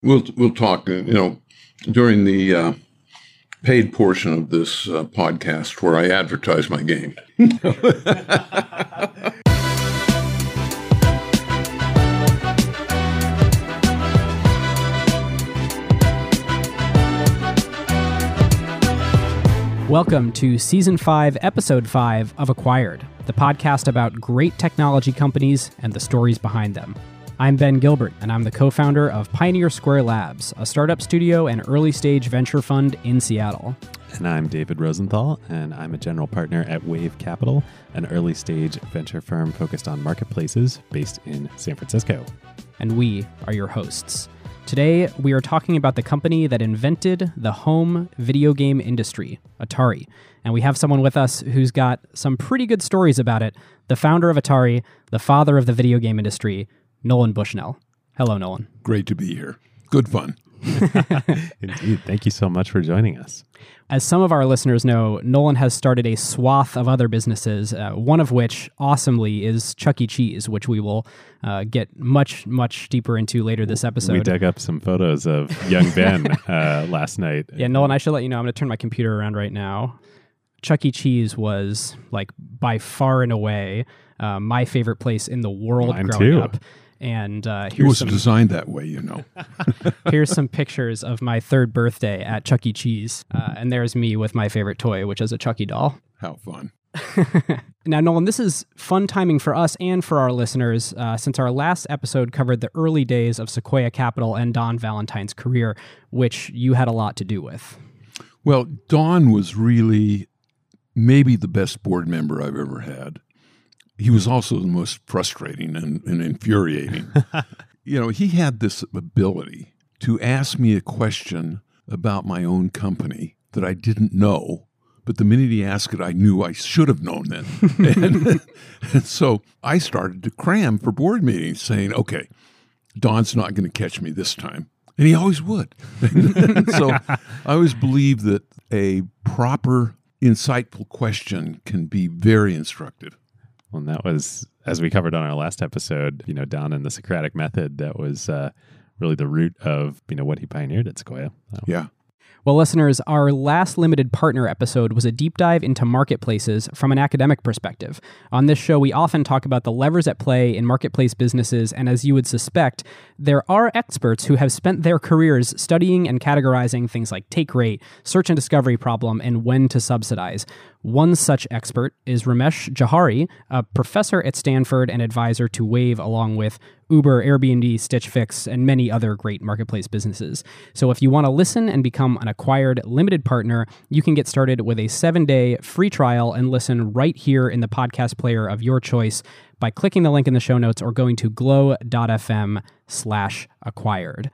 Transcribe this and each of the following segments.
We'll we'll talk. You know, during the uh, paid portion of this uh, podcast where I advertise my game. Welcome to Season 5, Episode 5 of Acquired, the podcast about great technology companies and the stories behind them. I'm Ben Gilbert, and I'm the co founder of Pioneer Square Labs, a startup studio and early stage venture fund in Seattle. And I'm David Rosenthal, and I'm a general partner at Wave Capital, an early stage venture firm focused on marketplaces based in San Francisco. And we are your hosts. Today, we are talking about the company that invented the home video game industry, Atari. And we have someone with us who's got some pretty good stories about it the founder of Atari, the father of the video game industry, Nolan Bushnell. Hello, Nolan. Great to be here. Good fun. Indeed. Thank you so much for joining us. As some of our listeners know, Nolan has started a swath of other businesses, uh, one of which, awesomely, is Chuck E. Cheese, which we will uh, get much, much deeper into later this episode. We dug up some photos of young Ben uh, last night. Yeah, Nolan, I should let you know, I'm going to turn my computer around right now. Chuck E. Cheese was, like, by far and away uh, my favorite place in the world Mine growing too. up. And uh, It here's was some designed that way, you know. here's some pictures of my third birthday at Chuck E. Cheese, uh, and there's me with my favorite toy, which is a Chucky doll. How fun. Now, Nolan, this is fun timing for us and for our listeners, uh, since our last episode covered the early days of Sequoia Capital and Don Valentine's career, which you had a lot to do with. Well, Don was really maybe the best board member I've ever had. He was also the most frustrating and, and infuriating. you know, he had this ability to ask me a question about my own company that I didn't know. But the minute he asked it, I knew I should have known then. and, and so I started to cram for board meetings saying, okay, Don's not going to catch me this time. And he always would. so I always believe that a proper, insightful question can be very instructive. Well, and that was, as we covered on our last episode, you know, down in the Socratic method, that was uh, really the root of, you know, what he pioneered at Sequoia. So, Yeah. Well, listeners, our last limited partner episode was a deep dive into marketplaces from an academic perspective. On this show, we often talk about the levers at play in marketplace businesses, and as you would suspect, there are experts who have spent their careers studying and categorizing things like take rate, search and discovery problem, and when to subsidize. One such expert is Ramesh Johari, a professor at Stanford and advisor to Wave, along with Uber, Airbnb, Stitch Fix, and many other great marketplace businesses. So if you want to listen and become an acquired limited partner, you can get started with a seven day free trial and listen right here in the podcast player of your choice by clicking the link in the show notes or going to glow.fm slash acquired.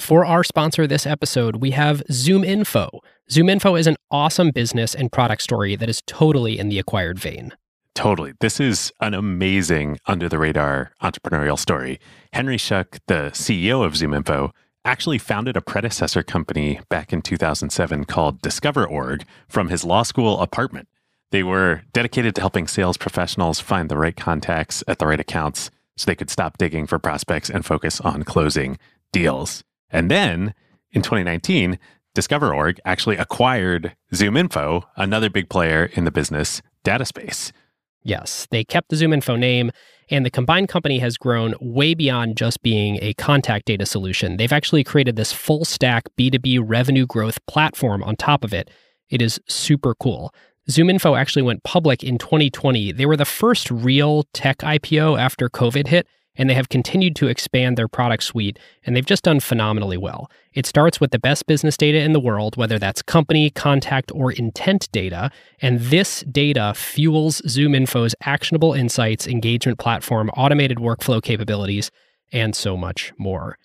For our sponsor this episode, we have Zoom Info. Zoom Info is an awesome business and product story that is totally in the acquired vein. Totally. This is an amazing under the radar entrepreneurial story. Henry Schuck, the CEO of ZoomInfo, actually founded a predecessor company back in 2007 called Discover.org from his law school apartment. They were dedicated to helping sales professionals find the right contacts at the right accounts so they could stop digging for prospects and focus on closing deals. And then in 2019, Discover.org actually acquired ZoomInfo, another big player in the business data space. Yes, they kept the ZoomInfo name, and the combined company has grown way beyond just being a contact data solution. They've actually created this full stack B2B revenue growth platform on top of it. It is super cool. ZoomInfo actually went public in 2020. They were the first real tech IPO after COVID hit, and they have continued to expand their product suite, and they've just done phenomenally well. It starts with the best business data in the world, whether that's company, contact, or intent data, and this data fuels ZoomInfo's actionable insights, engagement platform, automated workflow capabilities, and so much more.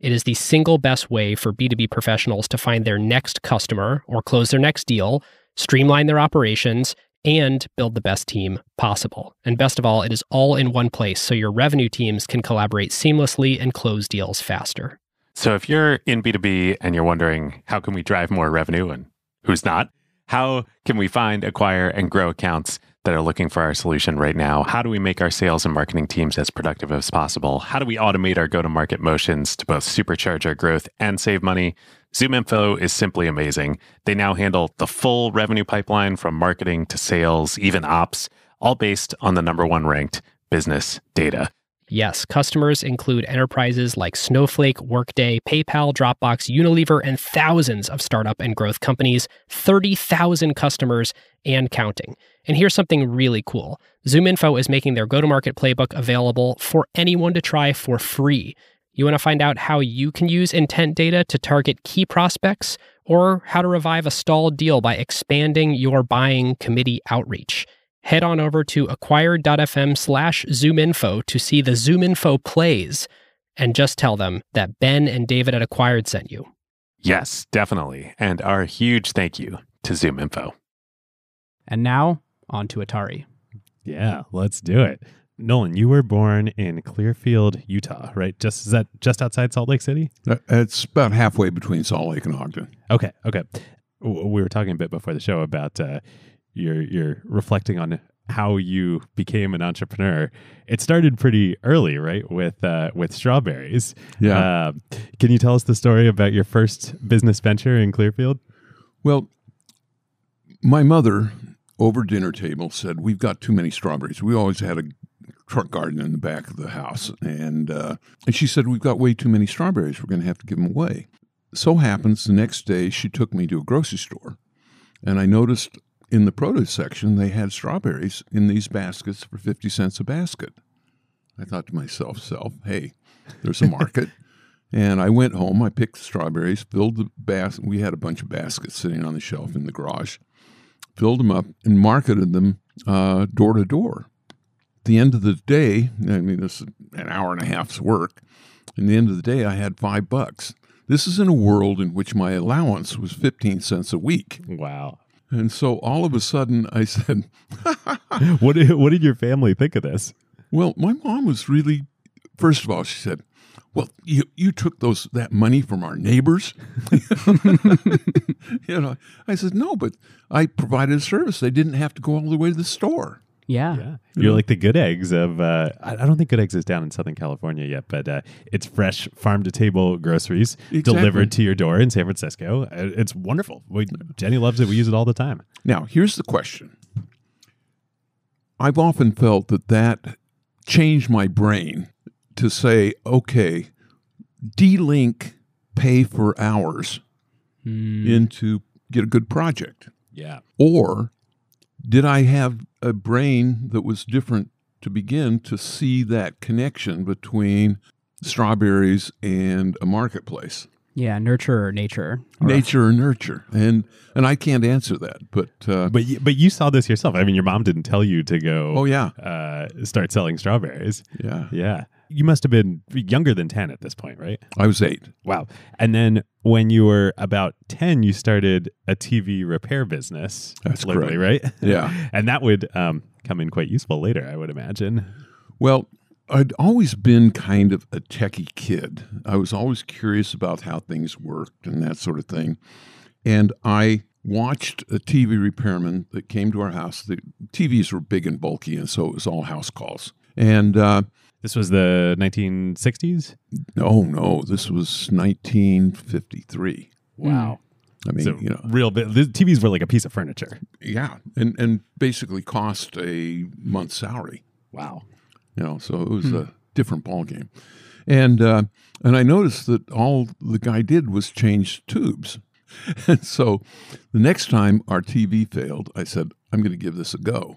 It is the single best way for B2B professionals to find their next customer or close their next deal, streamline their operations, and build the best team possible. And best of all, it is all in one place so your revenue teams can collaborate seamlessly and close deals faster. So if you're in B2B and you're wondering how can we drive more revenue and who's not, how can we find, acquire, and grow accounts? that are looking for our solution right now. How do we make our sales and marketing teams as productive as possible? How do we automate our go to market motions to both supercharge our growth and save money? ZoomInfo is simply amazing. They now handle the full revenue pipeline from marketing to sales, even ops, all based on the number one ranked business data. Yes, customers include enterprises like Snowflake, Workday, PayPal, Dropbox, Unilever, and thousands of startup and growth companies, 30,000 customers and counting. And here's something really cool ZoomInfo is making their go to market playbook available for anyone to try for free. You want to find out how you can use intent data to target key prospects or how to revive a stalled deal by expanding your buying committee outreach? Head on over to acquired.fm slash zoominfo to see the ZoomInfo plays and just tell them that Ben and David at Acquired sent you. Yes, definitely. And our huge thank you to ZoomInfo. And now, on to Atari. Yeah, let's do it. Nolan, you were born in Clearfield, Utah, right? Just is that just outside Salt Lake City? Uh, It's about halfway between Salt Lake and Ogden. Okay, okay. We were talking a bit before the show about uh, your your reflecting on how you became an entrepreneur. It started pretty early, right? With uh, with strawberries. Yeah. Uh, can you tell us the story about your first business venture in Clearfield? Well, my mother over dinner table said, "We've got too many strawberries. We always had a truck garden in the back of the house, and uh, and she said we've got way too many strawberries. We're going to have to give them away." So happens the next day she took me to a grocery store, and I noticed in the produce section they had strawberries in these baskets for fifty cents a basket. I thought to myself, "Self, hey, there's a market." And I went home. I picked the strawberries, filled the basket. We had a bunch of baskets sitting on the shelf in the garage. Filled them up and marketed them uh, door to door. At the end of the day, I mean, this is an hour and a half's work. In the end of the day, I had five bucks. This is in a world in which my allowance was 15 cents a week. Wow. And so all of a sudden, I said, what did, what did your family think of this? Well, my mom was really. First of all, she said, "Well, you you took those that money from our neighbors." you know, I said, "No, but I provided a service. They didn't have to go all the way to the store." Yeah. Yeah. You're like the good eggs of, uh, I I don't think good eggs is down in Southern California yet, but uh, it's fresh farm to table groceries Exactly. delivered to your door in San Francisco. Uh, It's wonderful. We, Jenny loves it. We use it all the time. Now, here's the question. I've often felt that that changed my brain to say, okay, de-link pay for hours Mm, into get a good project. Yeah. Or did I have a brain that was different to begin to see that connection between strawberries and a marketplace? yeah, nurture or nature. Or- Nature or nurture? And and I can't answer that, but uh, But you, but you saw this yourself. I mean, your mom didn't tell you to go oh yeah, uh, start selling strawberries. yeah. Yeah. You must have been younger than 10 at this point, right? I was eight. Wow. And then when you were about 10, you started a TV repair business. That's literally, right? Yeah. and that would um, come in quite useful later, I would imagine. Well, I'd always been kind of a techie kid. I was always curious about how things worked and that sort of thing. And I watched a TV repairman that came to our house. The TVs were big and bulky, and so it was all house calls. And uh, This was the 1960s? oh no, this was 1953. Wow. I mean, so, you know, real bit. The TVs were like a piece of furniture. yeah, and and basically cost a month's salary. Wow. you know so it was a different ball game and uh, and i noticed that all the guy did was change tubes and so the next time our tv failed i said i'm going to give this a go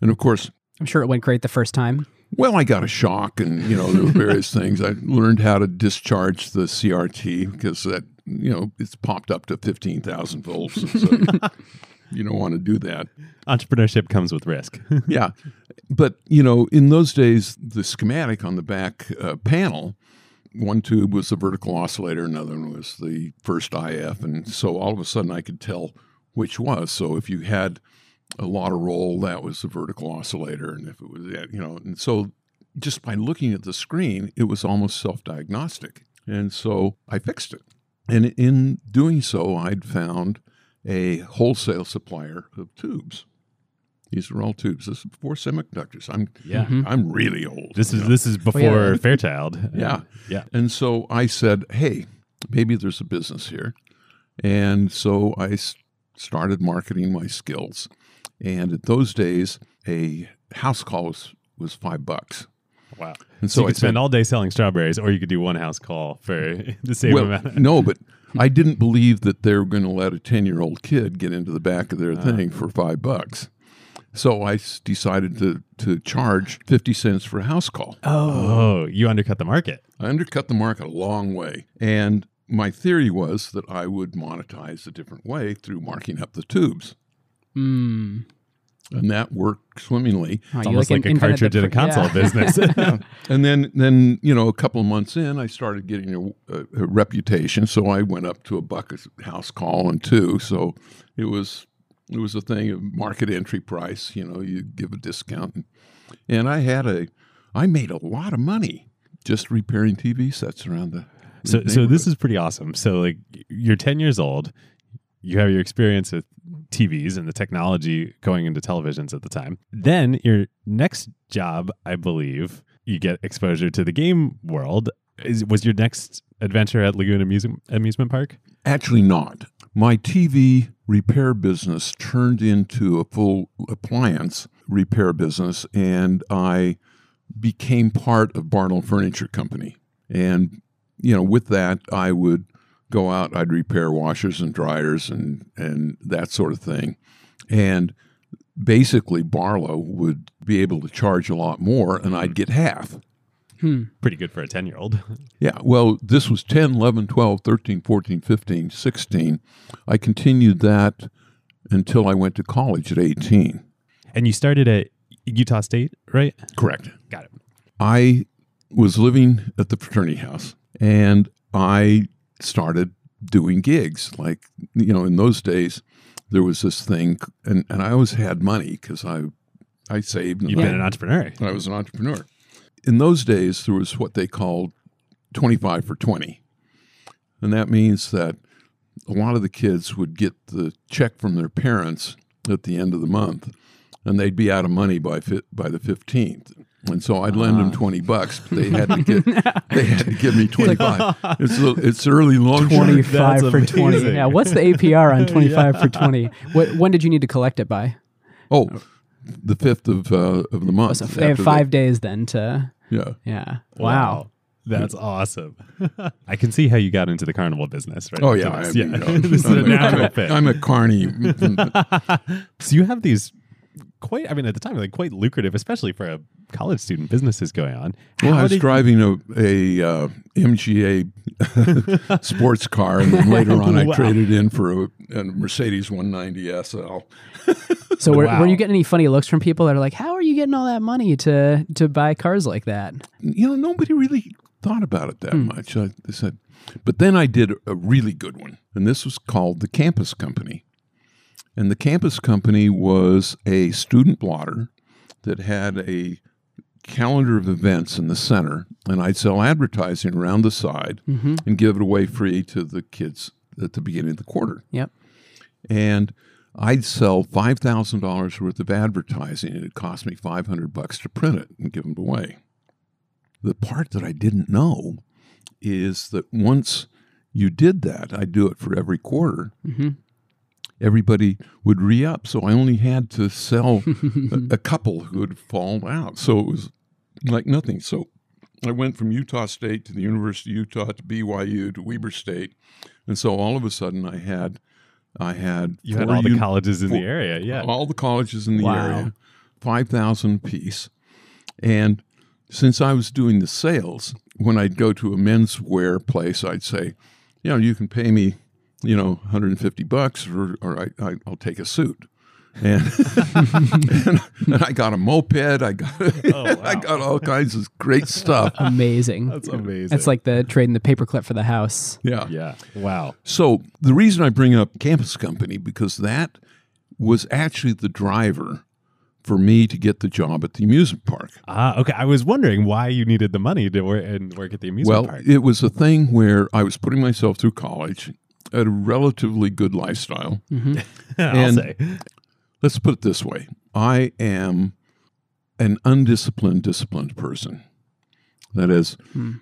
and of course I'm sure it went great the first time. Well i got a shock and you know there were various things i learned how to discharge the crt because that you know it's popped up to 15000 volts and so you don't want to do that Entrepreneurship comes with risk. yeah. But, you know, in those days, the schematic on the back uh, panel, one tube was the vertical oscillator, another one was the first IF. And so all of a sudden I could tell which was. So if you had a lot of roll, that was the vertical oscillator. And if it was, that, you know, and so just by looking at the screen, it was almost self diagnostic. And so I fixed it. And in doing so, I'd found a wholesale supplier of tubes. These are all tubes. This is before semiconductors. I'm Yeah. Mhm. I'm really old. This is know? this is before yeah. Fairchild. Yeah. Yeah. And so I said, hey, maybe there's a business here. And so I s- started marketing my skills. And at those days, a house call was, was five bucks. Wow. And So, so, you I could spend said, all day selling strawberries, or you could do one house call for the same well, amount. no, but I didn't believe that they were going to let a 10 year old kid get into the back of their ah. thing for five bucks. So I decided to, to charge 50 cents for a house call. Oh. Oh, you undercut the market. I undercut the market a long way. And my theory was that I would monetize a different way through marking up the tubes. Mm. And that worked swimmingly. Oh, It's almost like, in- a cartridge in a console yeah. business. And then, then you know, a couple of months in, I started getting a, a, a reputation. So I went up to a buck a house call and two. So it was it was a thing of market entry price. You know, you give a discount, and I had a I made a lot of money just repairing TV sets around the. the so, so this is pretty awesome. So, like, you're 10 years old. You have your experience with TVs and the technology going into televisions at the time. Then your next job, I believe, you get exposure to the game world. Is, was your next adventure at Lagoon Amusement Amusement Park? Actually, not. My TV repair business turned into a full appliance repair business, and I became part of Barnell Furniture Company. And, you know, with that, I would go out, I'd repair washers and dryers and, and that sort of thing. And basically, Barlow would be able to charge a lot more, and I'd get half. Hmm. Pretty good for a 10 year old. Yeah, well, this was 10, 11, 12, 13, 14, 15, 16. I continued that until I went to college at 18. And you started at Utah State, right? Correct. Got it. I was living at the fraternity house and I started doing gigs. Like, you know, in those days, there was this thing, and, and I always had money because I, I saved. You've I- been an entrepreneur. I was an entrepreneur. In those days, there was what they called 25 for 20. And that means that a lot of the kids would get the check from their parents at the end of the month, and they'd be out of money by fi- by the 15th. And so I'd lend them 20 bucks, but they had to get they had to give me 25. It's a- it's early loan shark. 25 That's for 20. Yeah, what's the APR on 25 for 20? What, when did you need to collect it by? Oh, the 5th of uh, of the month. So they have after five days then to, yeah. yeah. Wow. That's awesome. I can see how you got into the carnival business, right? Oh yeah, I this. mean, yeah. no, this is I'm a a- natural I'm fit. a- I'm a carny. so you have these quite, I mean, at the time, like quite lucrative, especially for a college student, businesses going on. Well, How I was did- driving a, a uh, MGA sports car, and then later on, I Wow. traded in for a, a Mercedes 190 SL. So were, Wow. were you getting any funny looks from people that are like, how are you getting all that money to, to buy cars like that? You know, nobody really thought about it that much. I, they said, but then I did a really good one, and this was called the Campus Company. And the Campus Company was a student blotter that had a calendar of events in the center, and I'd sell advertising around the side Mm-hmm. and give it away free to the kids at the beginning of the quarter. Yep. And I'd sell five thousand dollars worth of advertising, and it cost me five hundred bucks to print it and give them away. The part that I didn't know is that once you did that, I do it for every quarter. Mm-hmm. Everybody would re up, so I only had to sell a, a couple who would fall out. So it was like nothing. So I went from Utah State to the University of Utah to BYU to Weber State, and so all of a sudden I had, I had You had all the uni- colleges in the area. Yeah. all the colleges in the Wow. area, five thousand piece, and since I was doing the sales, when I'd go to a menswear place, I'd say, you know, you can pay me, you know, 150 bucks, or, or I, I, I'll take a suit. And, and, and I got a moped. I got I got all kinds of great stuff. Amazing. That's amazing. It's like the trading the paperclip for the house. Yeah. yeah. Wow. So the reason I bring up Campus Company because that was actually the driver for me to get the job at the amusement park. Ah, okay. I was wondering why you needed the money to work and work at the amusement well, park. Well, it was a thing where I was putting myself through college at a relatively good lifestyle. Mm-hmm. I'll and- say. Let's put it this way I am an undisciplined, disciplined person. That is, Hmm.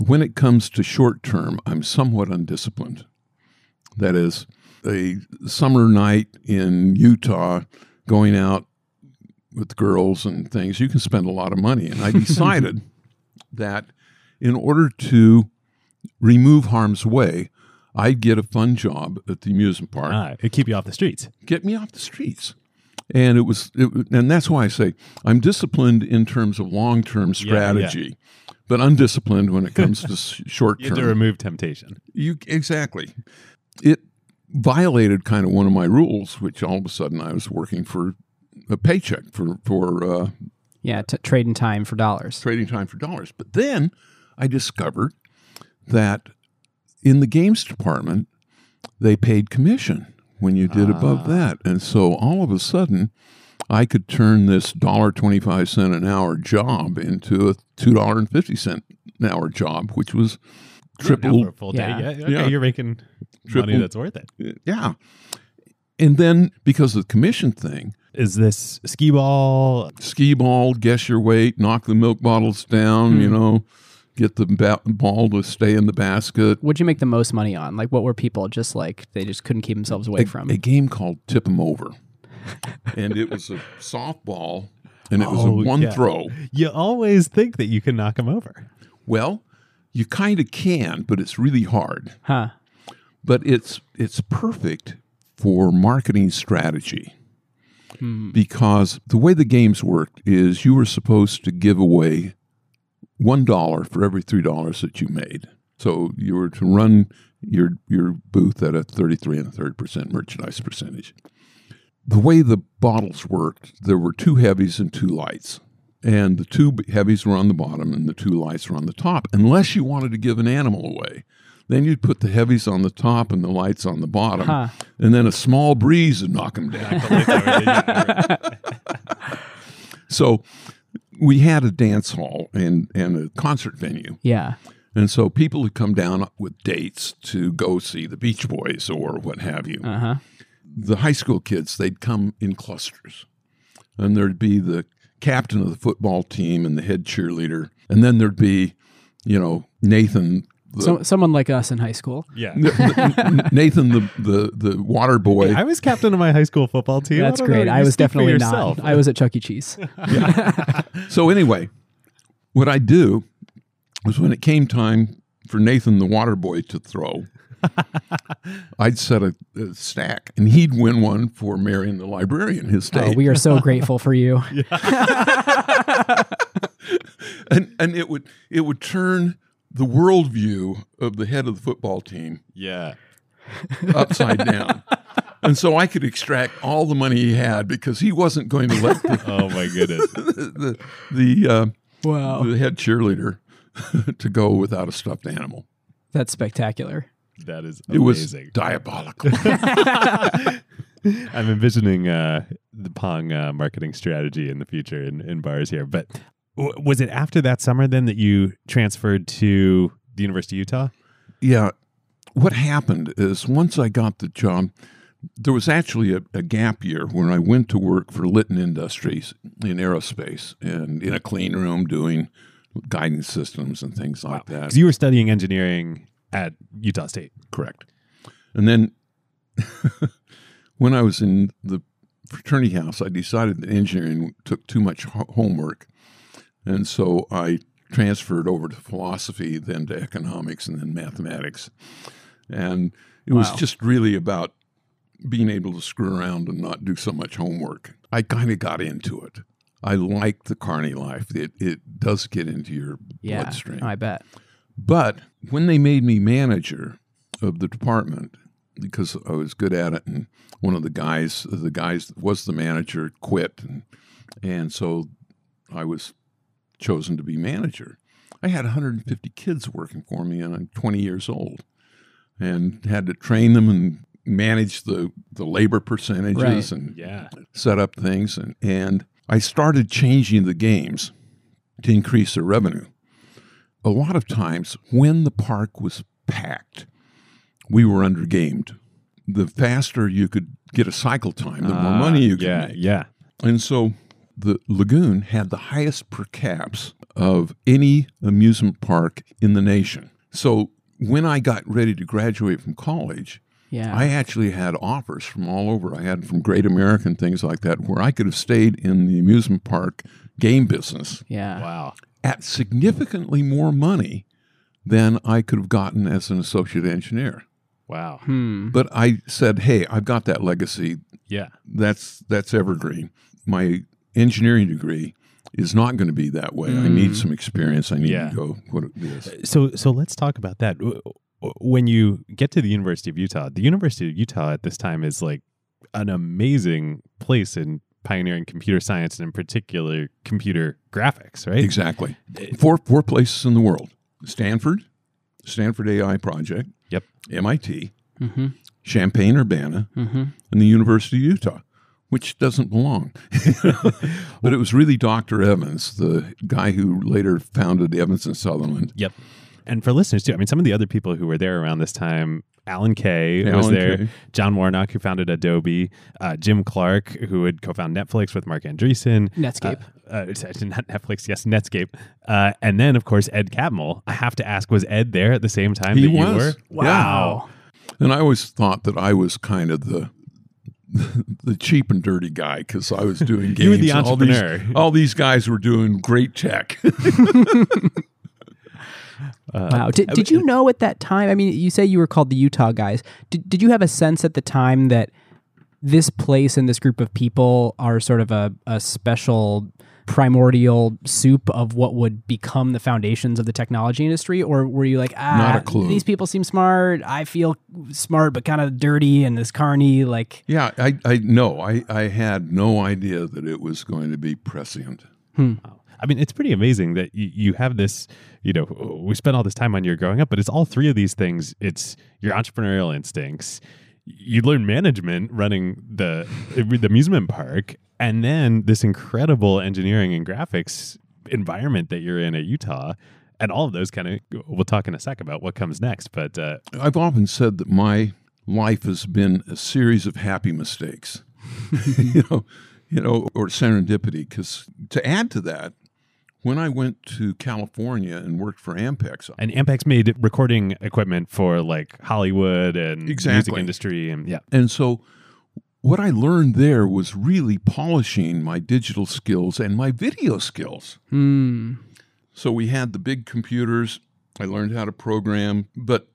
when it comes to short term, I'm somewhat undisciplined. That is, a summer night in Utah, going out with girls and things, you can spend a lot of money. And I decided that in order to remove harm's way, I'd get a fun job at the amusement park Ah, it keep you off the streets. get me off the streets. And it was, it, and that's why I say I'm disciplined in terms of long term strategy, but undisciplined when it comes to short You had to term. remove temptation. You exactly. It violated kind of one of my rules, which all of a sudden I was working for a paycheck for for uh, Yeah, t- trading time for dollars. trading time for dollars. But then I discovered that in the games department, they paid commission when you did above ah. that. And so all of a sudden, I could turn this dollar twenty five cent an hour job into a $2.50 an hour job, which was Now triple. for a full Yeah. day. Yeah, okay, Yeah. you're making Triple- money that's worth it. Yeah. And then because of the commission thing, Is this skee ball? skee ball, guess your weight, knock the milk bottles down, you hmm. know, get the ba- ball to stay in the basket. What'd you make the most money on? Like, what were people just like? They just couldn't keep themselves away a, from. a game called Tip 'em Over. and it was a softball and it was Oh, a one yeah. throw. You always think that you can knock them over. Well, you kind of can, but it's really hard. huh? But it's it's perfect for marketing strategy. Hmm. Because the way the games worked is you were supposed to give away one dollar for every three dollars that you made. So you were to run your your booth at a thirty three and a third percent merchandise percentage. The way the bottles worked, there were two heavies and two lights. And the two heavies were on the bottom and the two lights were on the top, unless you wanted to give an animal away. Then you'd put the heavies on the top and the lights on the bottom, Huh. and then a small breeze would knock them down. So we had a dance hall and, and a concert venue. Yeah. And so people would come down with dates to go see the Beach Boys or what have you. Uh huh. The high school kids, they'd come in clusters. And there'd be the captain of the football team and the head cheerleader. And then there'd be, you know, Nathan. The, So someone like us in high school. Yeah. the- Nathan, the, the, the water boy. I was captain of my high school football team. That's don't great. I was definitely not. I was at Chuck E. Cheese. So anyway, what I do was when it came time for Nathan the water boy to throw, I'd set a, a stack, and he'd win one for Marion the librarian, his Oh, we are so grateful for you. and and it would it would turn the worldview of the head of the football team Yeah. upside down. And so I could extract all the money he had because he wasn't going to let the Oh my goodness. the, the, uh, Wow. the head cheerleader to go without a stuffed animal. That's spectacular. That is It was diabolical. I'm envisioning uh, the Pong uh, marketing strategy in the future in, in bars here. But w- was it after that summer then that you transferred to the University of Utah? yeah. What happened is once I got the job, there was actually a, a gap year when I went to work for Litton Industries in aerospace and in a clean room doing guidance systems and things like that. Because you were studying engineering at Utah State. Correct. And then when I was in the fraternity house, I decided that engineering took too much homework. And so I transferred over to philosophy, then to economics, and then mathematics. And it was just really about being able to screw around and not do so much homework. I kind of got into it. I like the carny life. It, it does get into your Yeah. bloodstream. I bet. But when they made me manager of the department, because I was good at it, and one of the guys, the guys that was the manager, quit, and, and so I was chosen to be manager. I had 150 kids working for me, and I'm 20 years old, and had to train them and manage the the labor percentages Right. and Yeah. set up things and, and I started changing the games to increase their revenue. A lot of times when the park was packed, we were undergamed the faster you could get a cycle time, the more Ah, money you could yeah, make. Yeah. And so the lagoon had the highest per caps of any amusement park in the nation. So when I got ready to graduate from college, Yeah. I actually had offers from all over. I had from Great American things like that, where I could have stayed in the amusement park game business yeah. Wow. at significantly more money than I could have gotten as an associate engineer. Wow. Hmm. But I said, "Hey, I've got that legacy. Yeah. That's that's evergreen. My engineering degree is not going to be that way. I need some experience. I need Yeah. to go what is." So so let's talk about that. When you get to the University of Utah, the University of Utah at this time is like an amazing place in pioneering computer science and in particular computer graphics, right? Exactly. Four four places in the world: Stanford, Stanford AI Project, Yep. MIT, Mm-hmm. Champaign Urbana, Mm-hmm. and the University of Utah, which doesn't belong. but it was really Dr. Evans, the guy who later founded Evans and Sutherland. Yep. And for listeners too, I mean, some of the other people who were there around this time, Alan Kay was there, Kay. John Warnock, who founded Adobe, uh, Jim Clark, who had co-founded Netflix with Marc Andreessen, Netscape. uh, uh, not Netflix, yes, Netscape, uh, and then of course Ed Catmull. I have to ask, was Ed there at the same time He that you was. were? wow. And I always thought that I was kind of the the cheap and dirty guy because I was doing games. You were the and all these- All these, guys were doing great tech. Uh, Wow. Did, did you know at that time? I mean, you say you were called the Utah guys. Did, did you have a sense at the time that this place and this group of people are sort of a, a special primordial soup of what would become the foundations of the technology industry? Or were you like, ah, Not a clue. these people seem smart. I feel smart, but kind of dirty and this carny? Like, yeah, I, I no, I, I had no idea that it was going to be prescient. Hmm. I mean, it's pretty amazing that you, you have this, you know, we spent all this time on your growing up, but it's all three of these things. It's your entrepreneurial instincts. You learn management running the, the amusement park, and then this incredible engineering and graphics environment that you're in at Utah. And all of those kind of, we'll talk in a sec about what comes next. But uh, I've often said that my life has been a series of happy mistakes, you know, you know, or serendipity. Because to add to that, when I went to California and worked for Ampex, and Ampex made recording equipment for like Hollywood and music industry. And yeah. and so what I learned there was really polishing my digital skills and my video skills. hmm. So we had the big computers. I learned how to program, but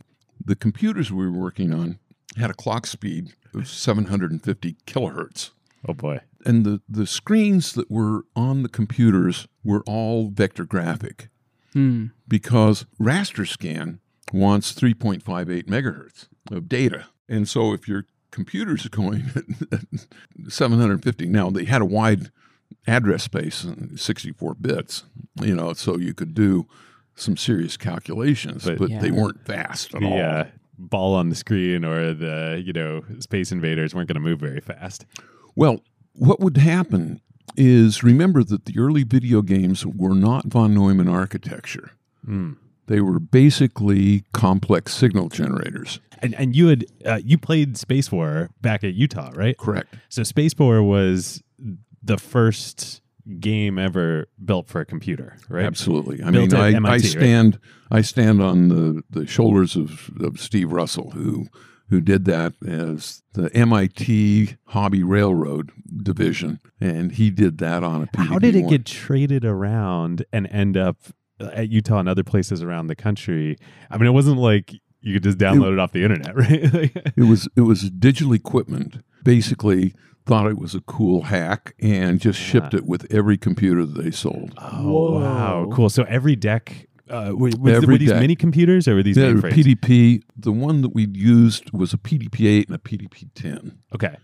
the computers we were working on had a clock speed of 750 kilohertz. Oh boy. And the, the screens that were on the computers were all vector graphic Hmm. because raster scan wants 3.58 megahertz of data. And so if your computer's going at 750, now they had a wide address space, 64 bits, you know, so you could do some serious calculations, But- but, Yeah. they weren't fast at the all. uh, ball on the screen or the you know space invaders weren't going to move very fast. Well, what would happen is remember that the early video games were not von Neumann architecture. Mm. They were basically complex signal generators. And and you had uh, you played Space War back at Utah, right? Correct. So Space War was the first game ever built for a computer, right? Absolutely. I Built mean, I, MIT, I right? stand I stand on the, the shoulders of, of Steve Russell, who who did that as the MIT Hobby Railroad division, and he did that on a PDP. How did it get traded around and end up at Utah and other places around the country? I mean, it wasn't like you could just download it, off the internet, right? It was it was digital equipment. Basically, thought it was a cool hack and just shipped it with every computer that they sold. oh wow, cool. So every DEC. Uh, were, was- Every were these DEC. mini computers or were these Yeah. PDP. The one that we used was a PDP eight and a PDP ten. okay.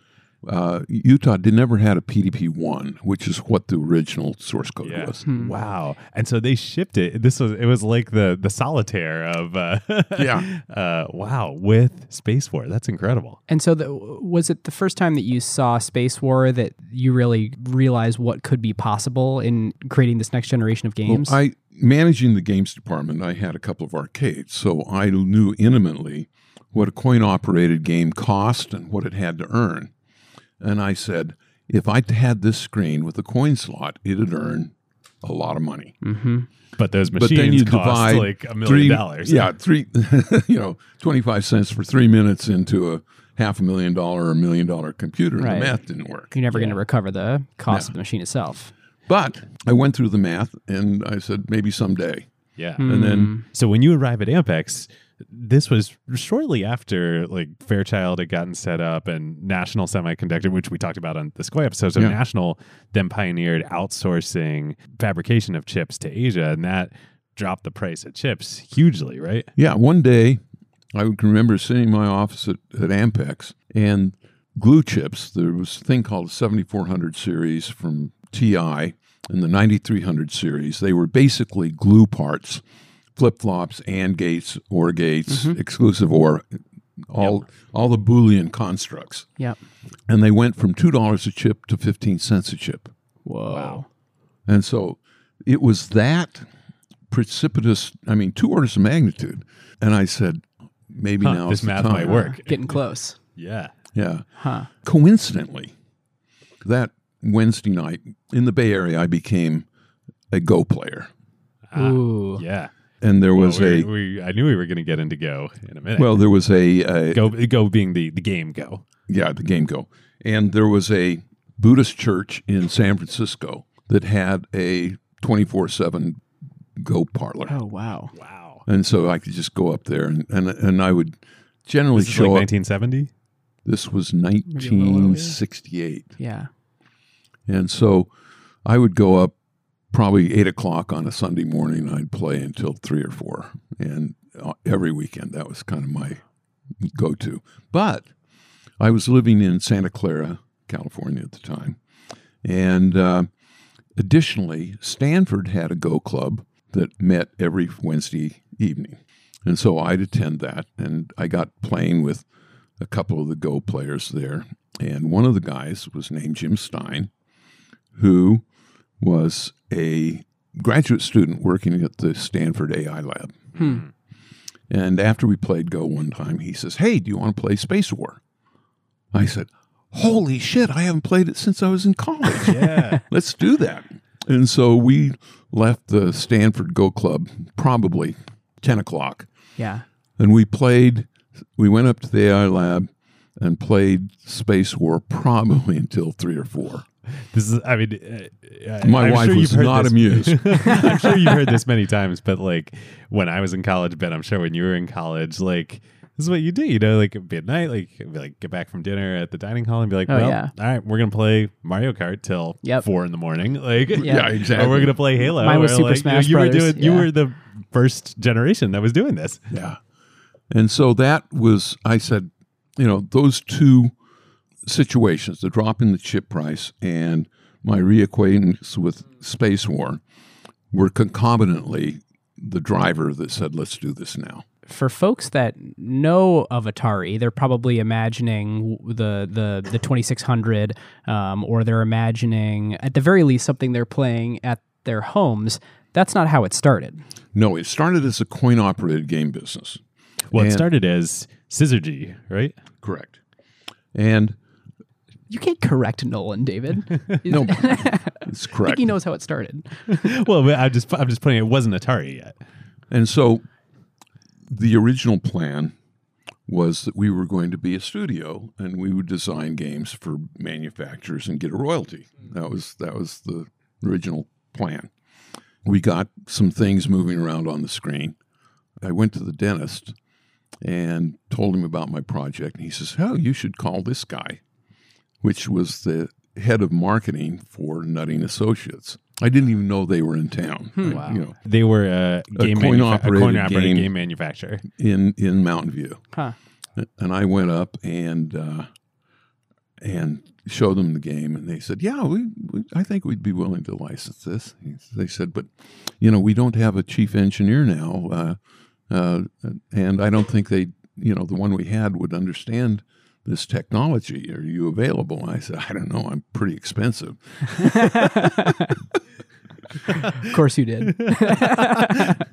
Uh, Utah did never had a PDP one, which is what the original source code Yeah. was. Wow. And so they shipped it. This was it was like the the solitaire of uh Yeah. Uh wow, with Space War. That's incredible. And so, the, was it the first time that you saw Space War that you really realized what could be possible in creating this next generation of Well, games? I managing the games department. I had a couple of arcades, so I knew intimately what a coin operated game cost and what it had to earn. And I said, if I had this screen with a coin slot, it'd earn a lot of money. Mm-hmm. But those But machines then you cost divide like a million three, dollars. Yeah, three, you know, 25 cents for three minutes into a half a million dollar or a million dollar computer. And Right. the math didn't work. You're never going to recover the cost of the machine itself. But I went through the math and I said, maybe someday. Yeah. And then So when you arrive at Ampex, this was shortly after like Fairchild had gotten set up and National Semiconductor, which we talked about on the Square episode. So Yeah. National then pioneered outsourcing fabrication of chips to Asia, and that dropped the price of chips hugely, right? Yeah, one day I can remember sitting in my office at, at Ampex and glue chips. There was a thing called the 7400 series from TI and the 9300 series. They were basically glue parts, flip flops, and gates, or gates, exclusive or, all all the Boolean constructs. Yep. And they went from two dollars a chip to fifteen cents a chip. Whoa. And so it was that precipitous, I mean, two orders of magnitude. And I said, maybe Huh, now this is the math time. might work. Getting close. Yeah. Yeah. Huh. Coincidentally, that Wednesday night in the Bay Area, I became a Go player. Ah, Ooh. Yeah. And there was Well, we- a, we- I knew we were going to get into Go in a minute. well, there was a, a Go, Go being the, the game Go. yeah, the game Go. And there was a Buddhist church in San Francisco that had a 24 7 Go parlor. Oh, wow. Wow. And so I could just go up there and, and, and I would generally This show like up. 1970? This was 1968. Yeah. And so I would go up probably eight o'clock on a Sunday morning. I'd play until three or four. And uh, every weekend, that was kind of my go to. But I was living in Santa Clara, California at the time. And uh, additionally, Stanford had a Go Club that met every Wednesday evening. And so I'd attend that. And I got playing with a couple of the Go players there. And one of the guys was named Jim Stein, who was a graduate student working at the Stanford AI lab. Hmm. And after we played Go one time, he says, Hey, do you want to play Space War? I said, Holy shit, I haven't played it since I was in college. Yeah. Let's do that. And so we left the Stanford Go Club probably 10 o'clock. Yeah. And we played, we went up to the AI lab and played Space War probably until three or four. This is, I mean, uh, My I'm wife sure was you've not this- amused. I'm sure you've heard this many times, but like when I was in college, Ben, I'm sure when you were in college, like this is what you do, you know, like it'd be at night, like be like get back from dinner at the dining hall and be like, Oh, well, yeah. all right, we're gonna play Mario Kart till Yep. four in the morning, like, Yeah, exactly. or we're gonna play Halo. Mine was or, Super like, Smash you, know, you Brothers, were doing, you were the first generation that was doing this. Yeah. And so that was, I said, you know, those two situations, the drop in the chip price and my reacquaintance with Space War, were concomitantly the driver that said, let's do this now. For folks that know of Atari, they're probably imagining the the the 2600, um, or they're imagining at the very least something they're playing at their homes. That's not how it started. No, it started as a coin operated game business. Well, it started as Syzygy, right? Correct. And You can't correct Nolan, David. no, I it's think correct. he knows how it started. well, I'm just, I'm just putting it wasn't Atari yet. And so the original plan was that we were going to be a studio and we would design games for manufacturers and get a royalty. That was that was the original plan. We got some things moving around on the screen. I went to the dentist and told him about my project and he says, "Oh, you should call this guy," which was the head of marketing for Nutting Associates. I didn't even know they were in town. I- wow. You know, They were a game coin manufa- a operated coin-operated game. game manufacturer. in in Mountain View. Huh. and I went up and uh, and showed them the game, and they said, "Yeah, we, we I think we'd be willing to license this." They said, "But you know, we don't have a chief engineer now, uh, uh, and I don't think they, you know, the one we had would understand." This technology, are you available? And I said, I don't know. I'm pretty expensive. Of course you did.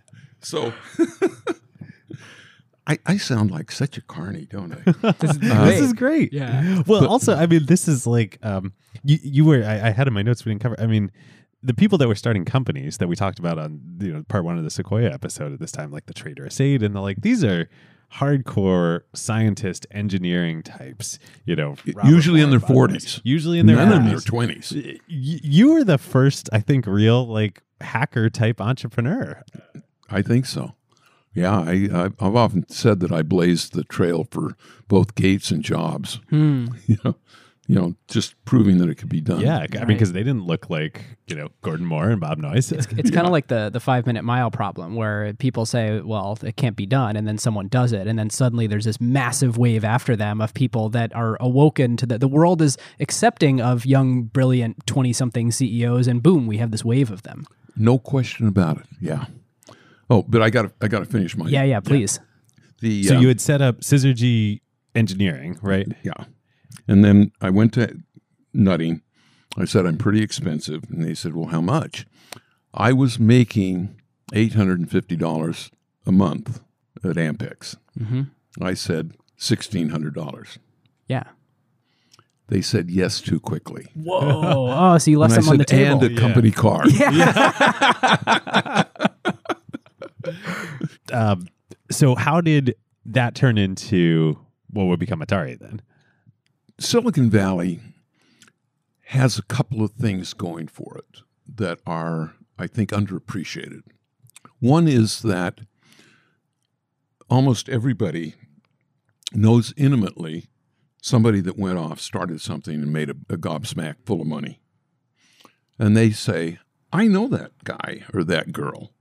So I, I sound like such a carny, don't I? This is Uh, this is great. Yeah. Well, But- also, I mean, this is like um, you, you were. I, I had in my notes we didn't cover. I mean, the people that were starting companies that we talked about on you know part one of the Sequoia episode at this time, like the Traitorous Eight, and the like. These are hardcore scientist engineering types. You know, Robert Usually in their Bob 40s. Usually in their None in their twenties. You were the first, I think, real like hacker type entrepreneur. I think so. Yeah, I, I I've often said that I blazed the trail for both Gates and Jobs. Hmm. You know, you know, just proving that it could be done. Yeah, I mean, Right. because they didn't look like you know Gordon Moore and Bob Noyce. It's kind of like the the five minute mile problem, where people say, "Well, it can't be done," and then someone does it, and then suddenly there's this massive wave after them of people that are awoken to that the world is accepting of young, brilliant twenty something CEOs, and boom, we have this wave of them. no question about it. Yeah. Oh, but I got to I got to finish my Yeah, yeah, please. the so uh, you had set up Scissor G Engineering, right? Yeah. And then I went to nutting. I said, I'm pretty expensive. And they said, Well, how much? I was making $850 a month at Ampex. hmm I said, $1,600. Yeah. They said yes too quickly. Whoa. oh, so you left and I some on the table. and a company car. Um, so how did that turn into what would become Atari then? Silicon Valley has a couple of things going for it that are, I think, underappreciated. One is that almost everybody knows intimately somebody that went off, started something, and made a, a gobsmack full of money. And they say, I know that guy or that girl.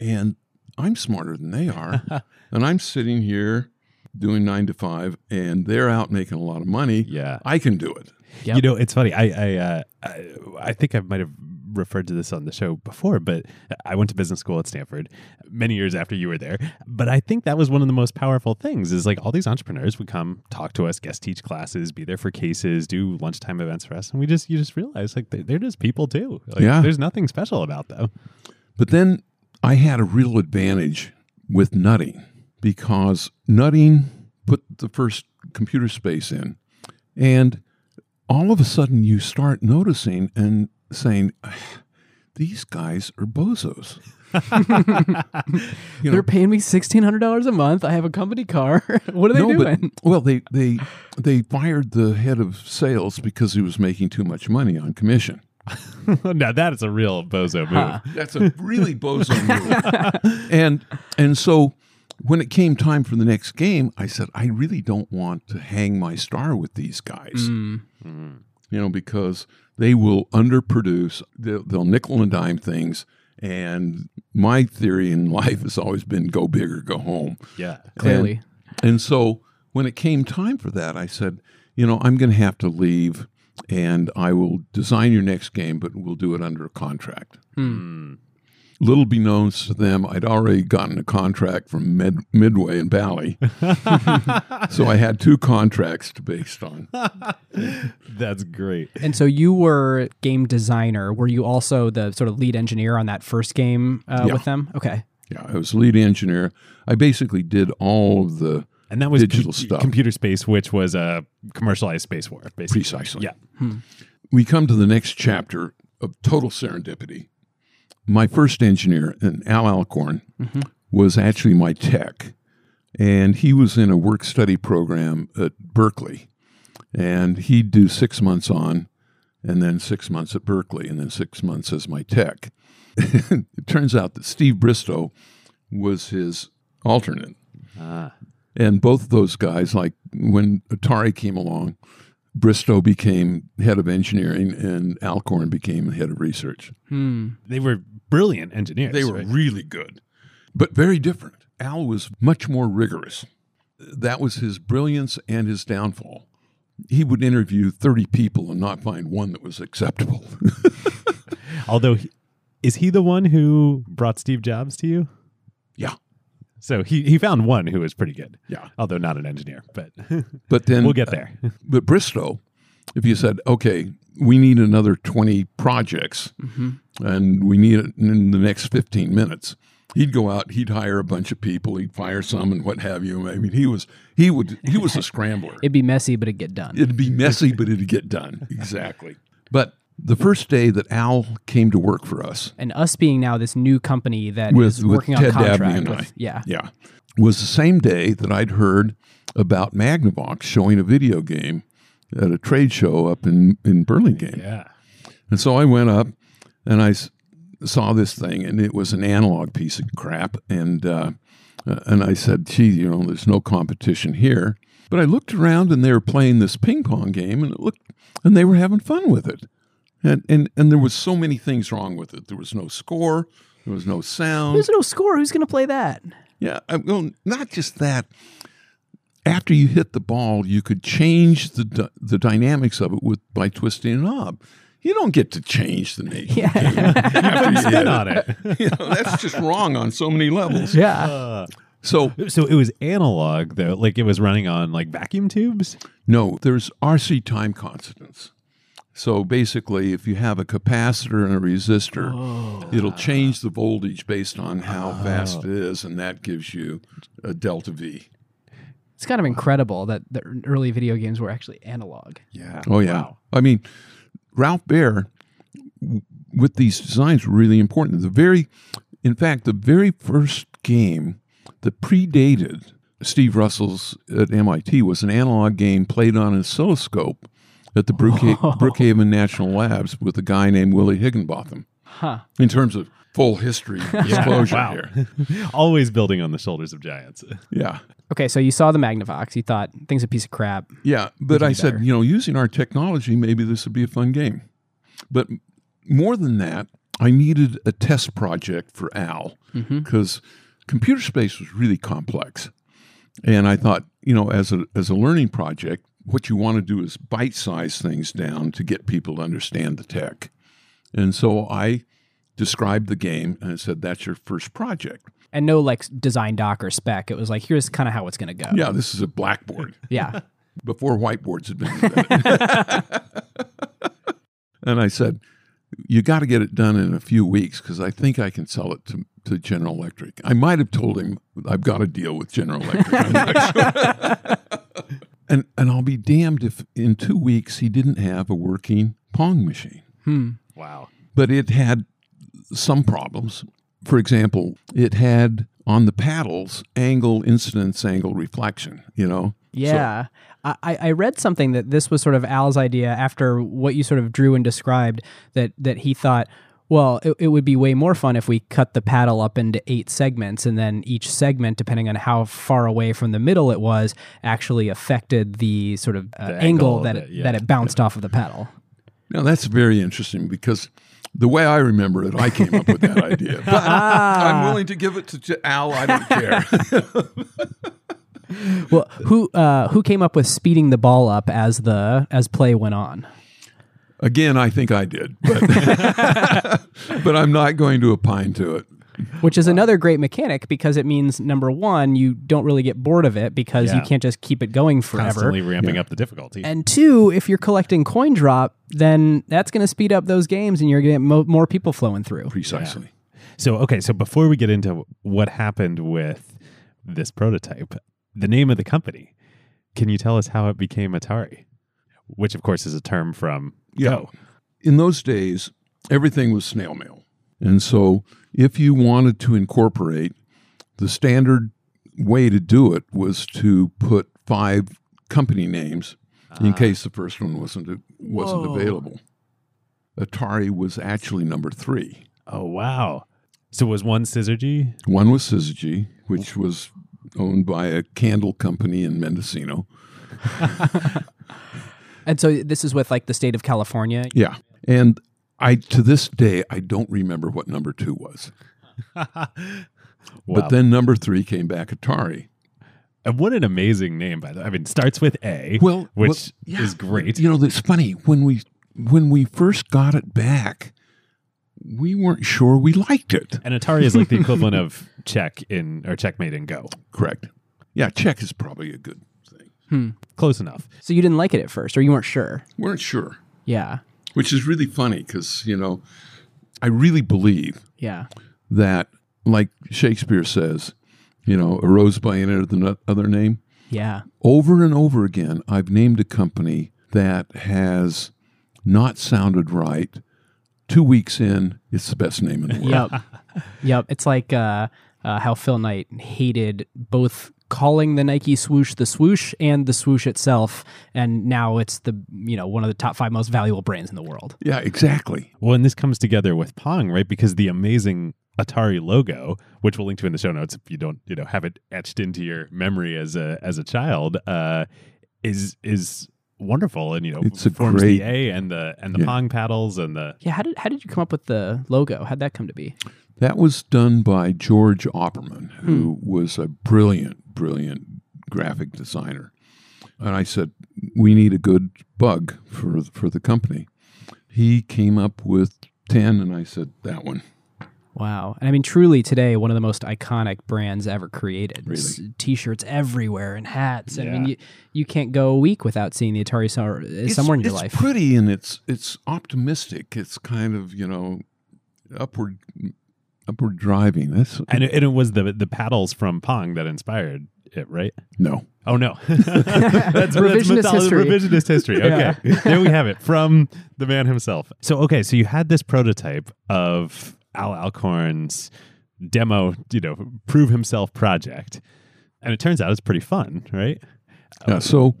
And I'm smarter than they are. and I'm sitting here doing nine to five, and they're out making a lot of money. Yeah. I can do it. Yep. You know, it's funny. I I, uh, I I think I might have referred to this on the show before, but I went to business school at Stanford many years after you were there. But I think that was one of the most powerful things is like all these entrepreneurs would come talk to us, guest teach classes, be there for cases, do lunchtime events for us, and we just you just realize like they- they're just people too. Like, Yeah. there's nothing special about them. But then I had a real advantage with nutting because nutting put the first computer space in. And all of a sudden you start noticing and saying, these guys are bozos. You They're paying me sixteen hundred dollars a month. I have a company car. what are they no, doing? but well, they they they fired the head of sales because he was making too much money on commission. now that is a real bozo move. Huh. That's a really bozo move. and and so when it came time for the next game, I said, I really don't want to hang my star with these guys. Mm. You know, because they will underproduce. They'll, they'll nickel and dime things. And my theory in life has always been go big or go home. Yeah. Clearly. And so when it came time for that, I said, you know, I'm going to have to leave and I will design your next game, but we'll do it under a contract. Hmm. Little be known to them, I'd already gotten a contract from Med- Midway and Bally. so I had two contracts to based on. That's great. And so you were game designer. Were you also the sort of lead engineer on that first game uh, Yeah. with them? Okay. Yeah, I was lead engineer. I basically did all of the And that was Digital com- stuff. computer space, which was a commercialized space war, basically. Precisely. Yeah. we come to the next chapter of total serendipity. My first engineer, and Al Alcorn, was actually my tech, and he was in a work study program at Berkeley, and he'd do six months on, and then six months at Berkeley, and then six months as my tech. it turns out that Steve Bristow was his alternate. Ah. And both of those guys, like when Atari came along, Bristow became head of engineering and Alcorn became head of research. Hmm. They were brilliant engineers. They were right? really good, but very different. Al was much more rigorous. That was his brilliance and his downfall. He would interview 30 people and not find one that was acceptable. Although, is he the one who brought Steve Jobs to you? Yeah. So he, he found one who was pretty good, Yeah. although not an engineer. But But then we'll get there. But Bristow, if you said, okay, we need another 20 projects Mm-hmm. and we need it in the next 15 minutes, he'd go out, he'd hire a bunch of people, he'd fire some and what have you. I mean, he was he would he was a scrambler. It'd be messy, but it'd get done. It'd be messy, but it'd get done. Exactly. But the first day that Al came to work for us, and us being now this new company that With- with working on Ted Dabney contract and with, I. yeah. yeah, was the same day that I'd heard about Magnavox showing a video game at a trade show up in in Burlingame. Yeah. And so I went up and I s- saw this thing, and it was an analog piece of crap. And uh, uh, and I said, "Gee, you know, there's no competition here." But I looked around, and they were playing this ping pong game, and it looked, and they were having fun with it. And and and there was so many things wrong with it. There was no score. There was no sound. There's no score. Who's going to play that? Yeah, I, well, not just that. After you hit the ball, you could change the the dynamics of it with by twisting a knob. You don't get to change the nature. Yeah. after you Spin on it. it. You know, that's just wrong on so many levels. yeah. Uh, So so it was analog though, like it was running on like vacuum tubes. no, there's RC time constants. So basically, if you have a capacitor and a resistor, oh. it'll change the voltage based on how fast oh. it is, and that gives you a delta V. It's kind of incredible that the early video games were actually analog. Yeah. Oh yeah. I mean, Ralph Baer with these designs were really important. The very, in fact, the very first game that predated Steve Russell's at MIT was an analog game played on an oscilloscope at the Brookha- oh. Brookhaven National Labs with a guy named Willie Higinbotham. Huh. In terms of full history disclosure Wow. here, Always building on the shoulders of giants. yeah. Okay, so you saw the Magnavox. You thought thing's a piece of crap. Yeah, but I be said, better. you know, using our technology, maybe this would be a fun game. But more than that, I needed a test project for Al mm-hmm. because computer space was really complex, and I thought, you know, as a as a learning project, what you want to do is bite size things down to get people to understand the tech, and so I described the game and I said, that's your first project. And no like design doc or spec. It was like here's kind of how it's going to go. Yeah, this is a blackboard. Yeah. before whiteboards had been invented. and I said, You got to get it done in a few weeks because I think I can sell it to, to General Electric. I might have told him I've got a deal with General Electric. I'm not sure. and, and I'll be damned if in two weeks he didn't have a working Pong machine. Hmm. Wow. But it had some problems. For example, it had on the paddles angle incidence, angle reflection, you know? Yeah. I, I read something that this was sort of Al's idea after what you sort of drew and described that that he thought, well, it, it would be way more fun if we cut the paddle up into eight segments and then each segment, depending on how far away from the middle it was, actually affected the sort of uh, The angle, angle that it, it, yeah. that it bounced off of the paddle. Now that's very interesting because the way I remember it, I came up with that idea. But I'm willing to give it to J- Al. I don't care. Well, who uh, who came up with speeding the ball up as the as play went on? Again, I think I did, but, but I'm not going to opine to it. Which is another great mechanic because it means number one, you don't really get bored of it because you can't just keep it going forever. Constantly ramping up the difficulty. And two, if you're collecting coin drop, then that's going to speed up those games and you're going to get mo- more people flowing through. Precisely. So, okay, so before we get into what happened with this prototype, the name of the company, can you tell us how it became Atari? Which, of course, is a term from Yeah. In those days, everything was snail mail. And so if you wanted to incorporate, the standard way to do it was to put five company names in ah. case the first one wasn't wasn't Whoa. available. Atari was actually number three. Oh, wow. So, was one Syzygy? One was Syzygy, which was owned by a candle company in Mendocino. And so this is with like the state of California. Yeah. And I to this day I don't remember what number two was. Wow. But then number three came back Atari. And what an amazing name, by the way. I mean, it starts with A, Well, which well, yeah. is great. You know, it's funny when we when we first got it back, we weren't sure we liked it. And Atari is like the equivalent of check in or checkmate in Go. Correct. Yeah, check is probably a good thing. Close enough. So you didn't like it at first or you weren't sure. Weren't sure, Yeah. which is really funny because you know, I really believe Yeah. that like Shakespeare says, you know, a rose by any other other name. Yeah. Over and over again, I've named a company that has not sounded right. Two weeks in, it's the best name in the world. Yep. yep. It's like uh, uh, how Phil Knight hated both calling the Nike swoosh the swoosh and the swoosh itself, and now it's the you know one of the top five most valuable brands in the world. Yeah, exactly. Well, and this comes together with Pong, right? Because the amazing Atari logo, which we'll link to in the show notes if you don't, you know, have it etched into your memory as a as a child, uh, is is wonderful, and you know, It's a forms great- the A and the and the Yeah. Pong paddles and the Yeah. How did how did you come up with the logo? How'd that come to be? That was done by George Opperman, hmm. who was a brilliant, brilliant graphic designer. And I said, "We need a good bug for for the company." He came up with ten, and I said, "That one." Wow. And I mean, truly today, one of the most iconic brands ever created. Really? S- T-shirts everywhere and hats. I mean, you, you can't go a week without seeing the Atari so- uh, somewhere in your it's life. pretty and it's it's optimistic. It's kind of you know upward upward driving. That's and it, and it was the the paddles from Pong that inspired it, right? no. Oh no, that's, Revisionist mytholo- history. Revisionist history. Okay, there we have it from the man himself. So okay, so you had this prototype of Al Alcorn's demo, you know, prove himself project, and it turns out it's pretty fun, right? Yeah, so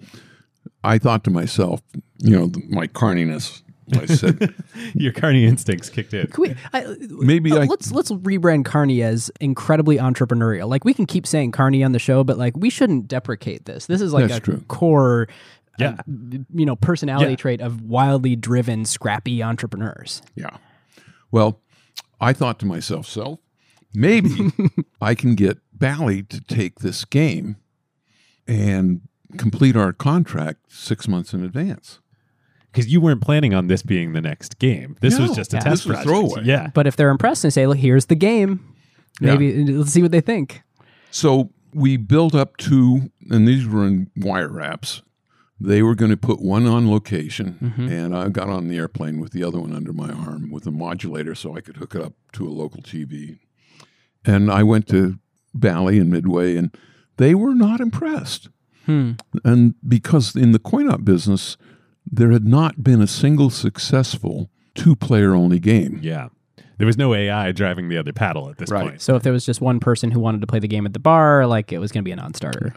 I thought to myself, you know, my carniness. I said, Your carny instincts kicked in. Can we, I, Maybe uh, I- let's let's rebrand Carney as incredibly entrepreneurial. Like we can keep saying Carney on the show, but like we shouldn't deprecate this. This is like That's a true. core, Yeah. uh, you know, personality Yeah. trait of wildly driven, scrappy entrepreneurs. Yeah. Well, I thought to myself, so maybe I can get Bally to take this game and complete our contract six months in advance. Because you weren't planning on this being the next game. This was just a Yeah. test This was project. throwaway. Yeah. But if they're impressed and say, "Look, here's the game," maybe let's see what they think. So we built up two, and these were in wire wraps. They were going to put one on location, and I got on the airplane with the other one under my arm with a modulator so I could hook it up to a local TV. And I went to Bally and Midway, and they were not impressed. Hmm. And because in the coin op business, there had not been a single successful two player only game. Yeah. There was no AI driving the other paddle at this Right. point. So if there was just one person who wanted to play the game at the bar, like it was going to be a non-starter.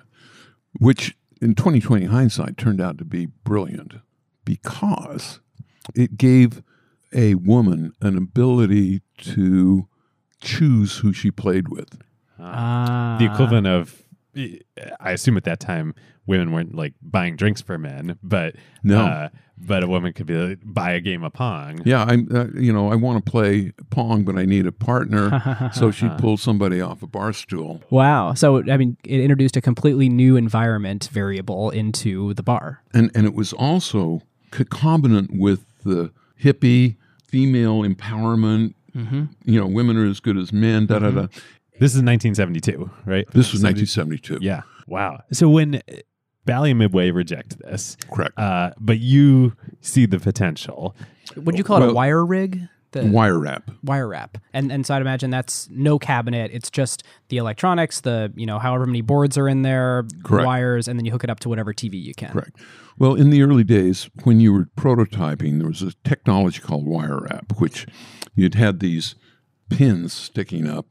which in 2020 hindsight turned out to be brilliant because it gave a woman an ability to choose who she played with. Ah, the equivalent of I assume at that time women weren't like buying drinks for men, but No. uh, but a woman could be like, buy a game of pong. Yeah, I'm. Uh, you know, I want to play pong, but I need a partner. so she pulled somebody off a bar stool. Wow. So I mean, it introduced a completely new environment variable into the bar. and and it was also concomitant with the hippie female empowerment. You know, women are as good as men. Da da da. This is 1972, right? This was 1972. Yeah. Wow. So when Bally and Midway reject this, correct. uh, but you see the potential. Would you call it a wire rig? The Wire wrap. wire wrap. And and so I'd imagine that's no cabinet. It's just the electronics, the you know however many boards are in there, Correct. wires, and then you hook it up to whatever TV you can. Correct. Well, in the early days, when you were prototyping, there was a technology called wire wrap, which you'd had these pins sticking up,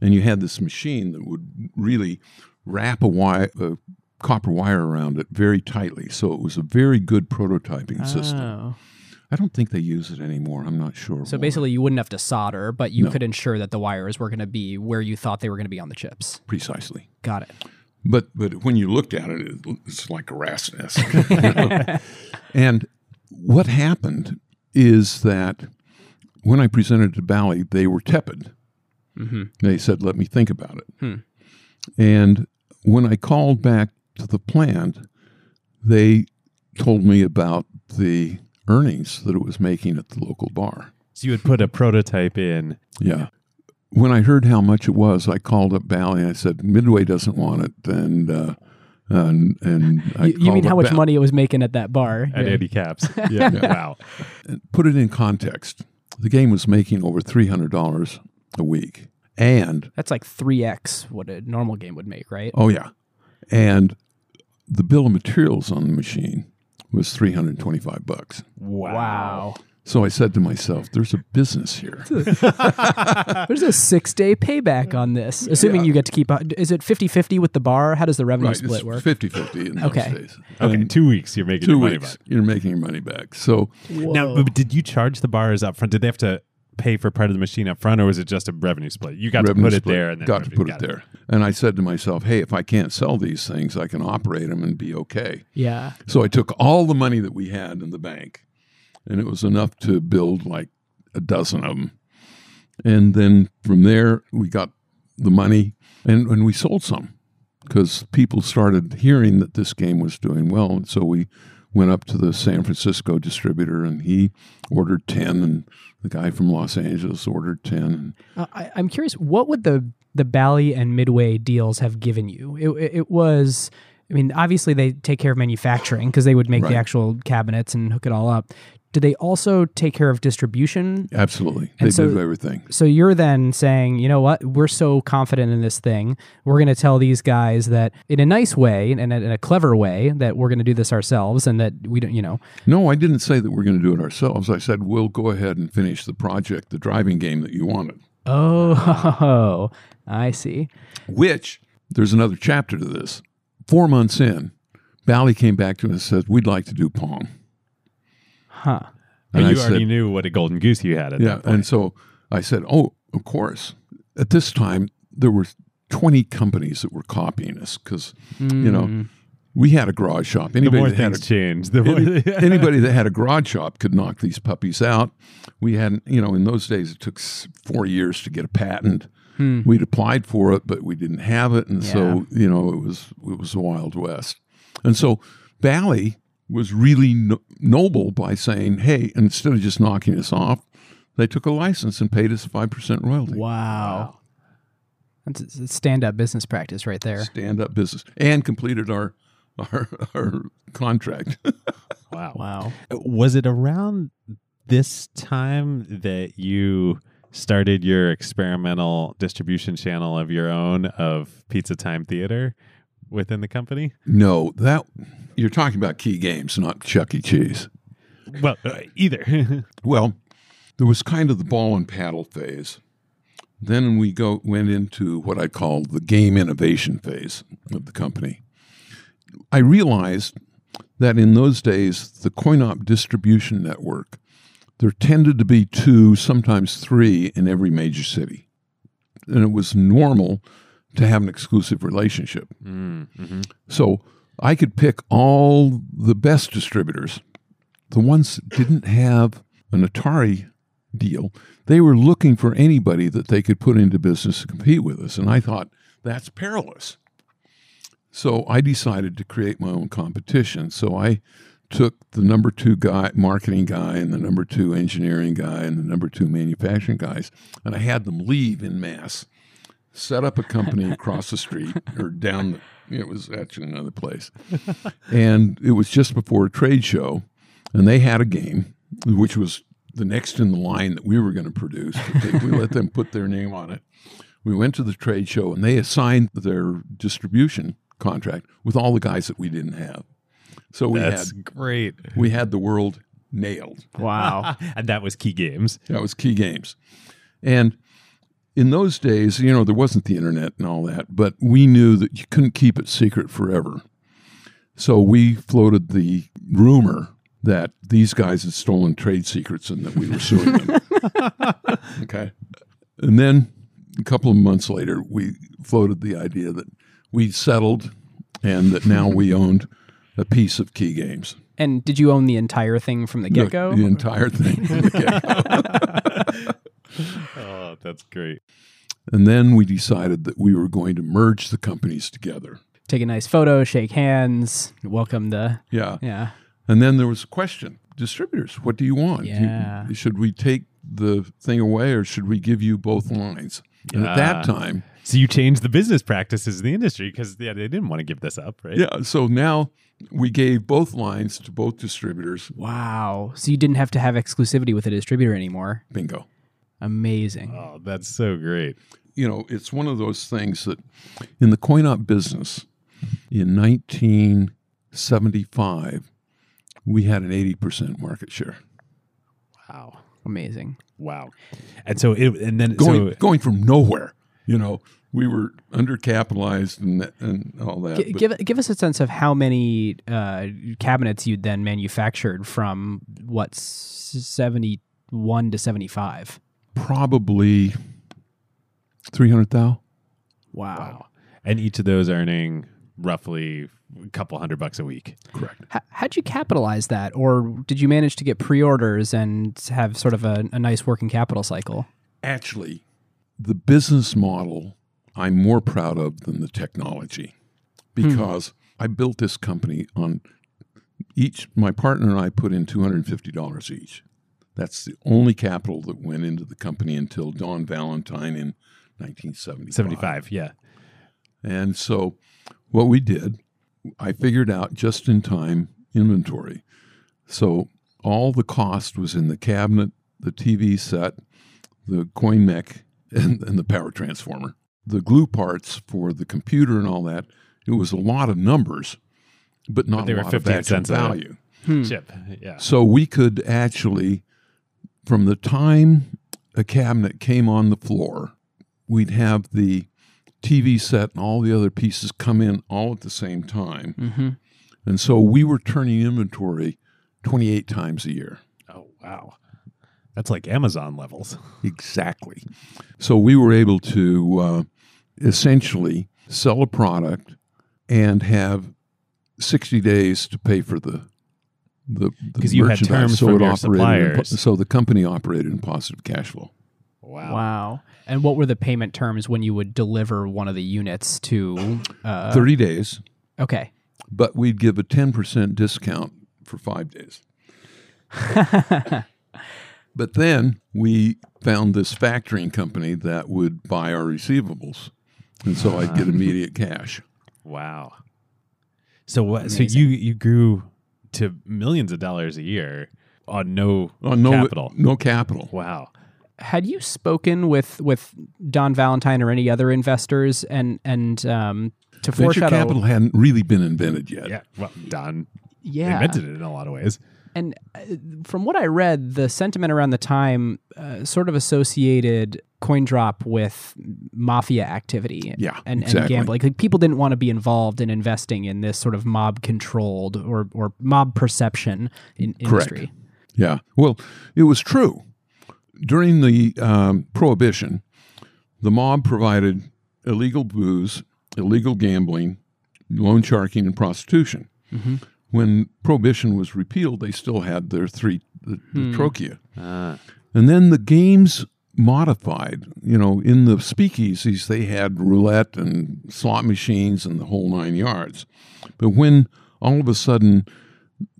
and you had this machine that would really wrap a wire, a copper wire around it very tightly. So it was a very good prototyping system. Oh. I don't think they use it anymore. I'm not sure. So why. basically, you wouldn't have to solder, but you No. could ensure that the wires were going to be where you thought they were going to be on the chips. precisely. Got it. But but when you looked at it, it- it's like a rat's nest. you know? And what happened is that when I presented to Bally, they were tepid. Mm-hmm. They said, "Let me think about it." Hmm. And when I called back to the plant, they told me about the earnings that it was making at the local bar. So you would put a prototype in. Yeah. When I heard how much it was, I called up Bally. I said, "Midway doesn't want it," and uh, and and I You, you mean how much Ba- money it was making at that bar? At Yeah. Andy Capp's. Yeah. wow. And Put it in context. The game was making over three hundred dollars a week, And That's like 3x what a normal game would make, right? oh yeah, and the bill of materials on the machine was 325 bucks. Wow. So I said to myself, "There's a business here." There's a six day payback on this, assuming you get to keep. Is it 50 50 with the bar? How does the revenue right, split it's work? 50-50 in Okay. those days. Okay, And two weeks you're making two your money weeks, back. you're making your money back. So Now, but did you charge the bars up front? Did they have to pay for part of the machine up front, or was it just a revenue split? You got revenue to put it there, and then got to revenue- put it there. And I said to myself, "Hey, if I can't sell these things, I can operate them and be okay." Yeah. So I took all the money that we had in the bank, and it was enough to build like a dozen of them. And then from there, we got the money, and, and we sold some because people started hearing that this game was doing well. And so we went up to the San Francisco distributor, and he ordered 10, and the guy from Los Angeles ordered 10. And Uh, I, I'm curious, what would the the Bally and Midway deals have given you? It, it, it was, I mean, obviously they take care of manufacturing because they would make the actual cabinets and hook it all up. Do they also take care of distribution? absolutely, And they so- did everything. So you're then saying, you know what? We're so confident in this thing. We're going to tell these guys that in a nice way and in a, in a clever way that we're going to do this ourselves and that we don't, you know, No, I didn't say that we're going to do it ourselves. I said, we'll go ahead and finish the project, the driving game that you wanted. oh, I see. Which, there's another chapter to this. Four months in, Bally came back to us and said, we'd like to do Pong. Huh. But And I you already said- knew what a golden goose you had at Yeah. that point. Yeah. And so I said, oh, of course. At this time, there were 20 companies that were copying us because, you know, hmm. we had a garage shop. the Anybody more that had things a change, the more Any- anybody that had a garage shop could knock these puppies out. We hadn't, you know, in those days it took four years to get a patent. Hmm. We'd applied for it, but we didn't have it, and so you know it was it was the wild west. And so Bally was really no- noble by saying, "Hey, instead of just knocking us off, they took a license and paid us five percent royalty." Wow. That's a stand up business practice right there. Stand up business and completed our our, our contract. wow. Wow. Was it around this time that you started your experimental distribution channel of your own of Pizza Time Theater within the company? no, that you're talking about Kee Games, not Chuck E. Cheese. Well, uh, either. Well, there was kind of the ball and paddle phase. Then we go went into what I call the game innovation phase of the company. I realized that in those days, the CoinOp distribution network, there tended to be two, sometimes three in every major city. And it was normal to have an exclusive relationship. mm-hmm. So I could pick all the best distributors. The ones that didn't have an Atari deal, they were looking for anybody that they could put into business to compete with us. And I thought, that's perilous. So I decided to create my own competition. So I took the number two guy, marketing guy, and the number two engineering guy, and the number two manufacturing guys, and I had them leave in mass, set up a company across the street or down the. It was actually another place, and it was just before a trade show, and they had a game, which was the next in the line that we were going to produce. They- we let them put their name on it. We went to the trade show, and they assigned their distribution contract with all the guys that we didn't have. So we That's had great. we had the world nailed. Wow. and that was Kee Games. That was Kee Games. And in those days, you know, there wasn't the internet and all that, but we knew that you couldn't keep it secret forever. So we floated the rumor that these guys had stolen trade secrets and that we were suing them. okay. And then a couple of months later, we floated the idea that we'd settled and that now we owned a piece of Kee Games. And did you own the entire thing from the get go? The, the entire thing. from the get-go. Oh, that's great. And then we decided that we were going to merge the companies together. Take a nice photo, shake hands, welcome the. Yeah. Yeah. And then there was a question distributors, what do you want? Do you- Yeah. should we take the thing away or should we give you both lines? And at that ah. time, So you changed the business practices of the industry because yeah, they didn't want to give this up, right? yeah, so now we gave both lines to both distributors. Wow. So you didn't have to have exclusivity with a distributor anymore. Bingo. Amazing. Oh, that's so great. you know, it's one of those things that in the coin op business in 1975, we had an 80% market share. Wow. Amazing. Wow. And so it and then Going, so going from nowhere, you know, we were undercapitalized and, and all that. G- give give us a sense of how many uh, cabinets you then manufactured from what seventy one to seventy five. probably 300,000. wow. And each of those earning roughly a couple hundred bucks a week. Correct. H- how'd you capitalize that, or did you manage to get pre orders and have sort of a, a nice working capital cycle? Actually, the business model I'm more proud of than the technology hmm. because I built this company on each, my partner and I put in $250 each. That's the only capital that went into the company until Don Valentine in 1975. 75, yeah. And so what we did, I figured out just in time inventory. So all the cost was in the cabinet, the TV set, the coin mech, and, and the power transformer. The glue parts for the computer and all that, it was a lot of numbers, but not they a were lot of 15 actual cents a- value. Chip. Yeah. So we could actually, from the time a cabinet came on the floor, we'd have the TV set and all the other pieces come in all at the same time. Mm-hmm. And so we were turning inventory 28 times a year. Oh, wow. That's like Amazon levels. Exactly. So we were able to uh, essentially sell a product and have 60 days to pay for the the you had merchandise. terms so from it your operated in suppliers. so the company operated in positive cash flow. Wow. Wow. And what were the payment terms when you would deliver one of the units to? Uh, 30 days, okay. but we'd give a 10% discount for five days. But then we found this factoring company that would buy our receivables. And so I'd get immediate cash. Wow. So what? So you you grew to millions of dollars a year on no Oh, no capital. No capital. Wow. Had you spoken with with Don Valentine or any other investors and and um, to Venture foreshadow? capital hadn't really been invented yet. Yeah. Well, Don yeah. invented it in a lot of ways. And uh, from what I read, the sentiment around the time uh, sort of associated CoinDrop with mafia activity Yeah, and, and gambling. Like people didn't want to be involved in investing in this sort of mob controlled or, or mob perception in Correct. industry. Yeah. Well, it was true. During the um, Prohibition, the mob provided illegal booze, illegal gambling, loan sharking, and prostitution. When Prohibition was repealed, they still had their three, the, the trochea. Ah. And then the games modified. You know, in the speakeasies, they had roulette and slot machines and the whole nine yards. But when all of a sudden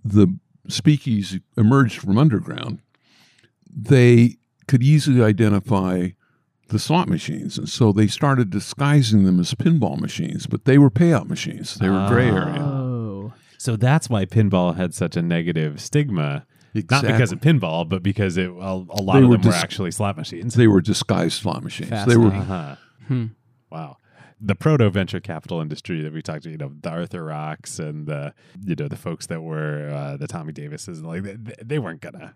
the speakeasy emerged from underground, they could easily identify the slot machines. And so they started disguising them as pinball machines, but they were payout machines. They were gray area. Oh. So that's why pinball had such a negative stigma. Not because of pinball, but because it, a, a lot They of were them were actually slot machines. They were disguised slot machines. They were Uh-huh. Hmm. Wow. The proto venture capital industry that we talked to, you know, the Arthur Rocks and the, you know, the folks that were uh, the Tommy Davises, and like they, they weren't gonna.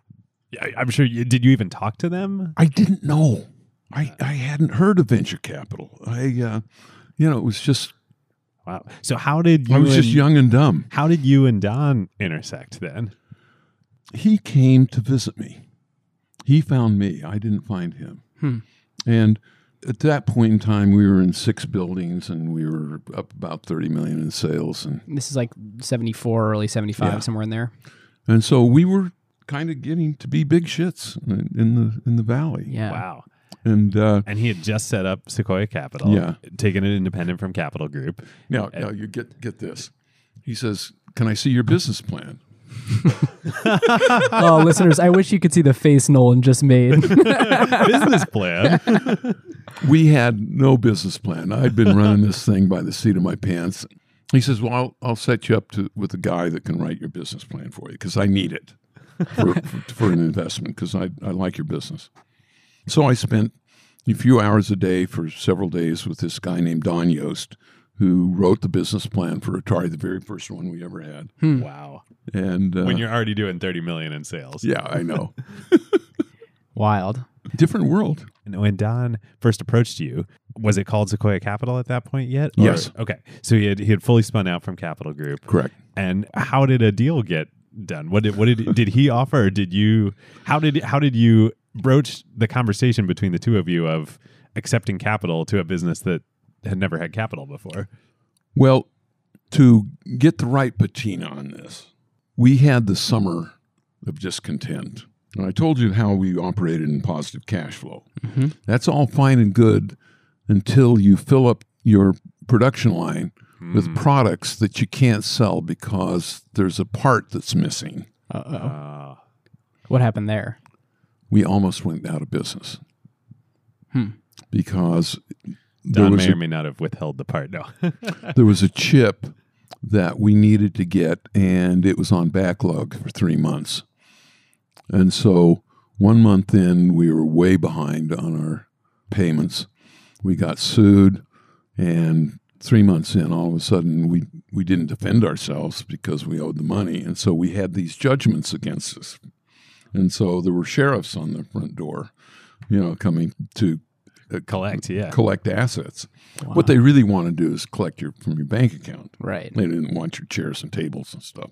Yeah, I'm sure. You, did you even talk to them? I didn't know. I, I hadn't heard of venture capital. I, uh, you know, it was just, Wow. So how did you? I was just young and dumb. How did you and Don intersect then? He came to visit me. He found me. I didn't find him. Hmm. And at that point in time, we were in six buildings and we were up about 30 million in sales. And, This is like 74, early 75, Yeah. somewhere in there. and so we were kind of getting to be big shits in in the, in the valley. Yeah. Wow. And, uh, And he had just set up Sequoia Capital. Yeah. Taken it independent from Capital Group. now, now you get, get this. He says, Can I see your business plan? oh, listeners, I wish you could see the face Nolan just made. Business plan. We had no business plan. I'd been running this thing by the seat of my pants. He says, "Well, I'll, I'll set you up to with a guy that can write your business plan for you because I need it for, for, for an investment because I, I like your business." So I spent a few hours a day for several days with this guy named Don Yost, who wrote the business plan for Atari, the very first one we ever had. Wow. And uh, When you're already doing 30 million in sales. yeah, I know, Wild. different world. And when Don first approached you, was it called Sequoia Capital at that point yet? Or- Yes. Okay. So he had he had fully spun out from Capital Group. Correct. And how did a deal get done? What did what did did he offer? Or did you how did how did you broach the conversation between the two of you of accepting capital to a business that had never had capital before? Well, to get the right patina on this, we had the summer of discontent. And I told you how we operated in positive cash flow. That's all fine and good until you fill up your production line with products that you can't sell because there's a part that's missing. Uh-oh. Uh, What happened there? We almost went out of business Hmm. because there Don may a or may not have withheld the part. No. there was a chip that we needed to get, and it was on backlog for three months. And so one month in, we were way behind on our payments. We got sued, and three months in, all of a sudden, we, we didn't defend ourselves because we owed the money. And so we had these judgments against us. And so there were sheriffs on the front door, you know, coming to uh, Collect, yeah. collect assets. What they really want to do is collect your from your bank account. Right. They didn't want your chairs and tables and stuff.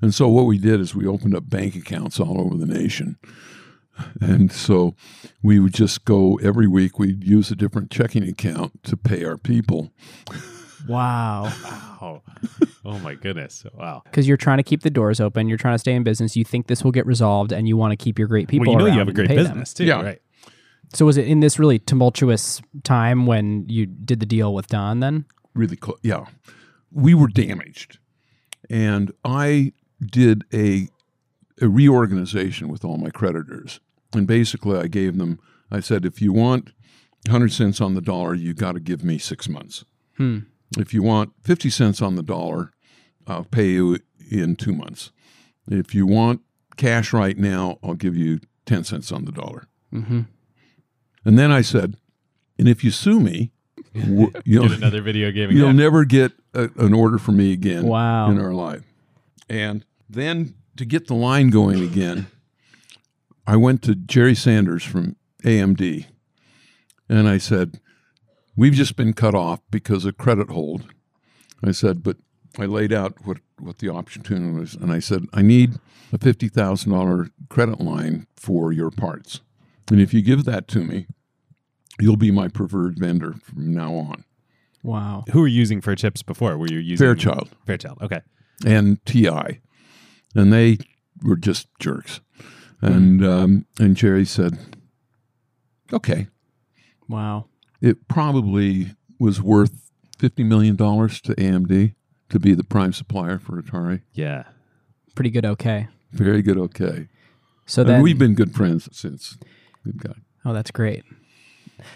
And so what we did is we opened up bank accounts all over the nation. And so we would just go every week, we'd use a different checking account to pay our people. Wow. Oh, oh my goodness! Wow. Because you're trying to keep the doors open, you're trying to stay in business, you think this will get resolved, and you want to keep your great people. well, you know you have a great pay them. business too, Yeah. right? So was it in this really tumultuous time when you did the deal with Don? Then Really close. Yeah. We were damaged. And I did a, a reorganization with all my creditors. And basically, I gave them, I said, if you want 100 cents on the dollar, you got to give me six months. Hmm. If you want 50 cents on the dollar, I'll pay you in two months. If you want cash right now, I'll give you 10 cents on the dollar. mm-hmm. And then I said, and if you sue me, you'll, Get another video game. you'll never get a, an order from me again Wow. in our life. And then to get the line going again, I went to Jerry Sanders from AMD and I said, We've just been cut off because of credit hold. I said, but I laid out what, what the opportunity was. And I said, I need a $50,000 credit line for your parts. And if you give that to me, you'll be my preferred vendor from now on. Wow. Who were you using for chips before? Were you using Fairchild. Fairchild. Okay. and TI, and they were just jerks. And um, and Jerry said, "Okay, Wow. It probably was worth fifty million dollars to AMD to be the prime supplier for Atari. Yeah. Pretty good. Okay. Very good. Okay, So and then we've been good friends since. Good guy. Oh, that's great.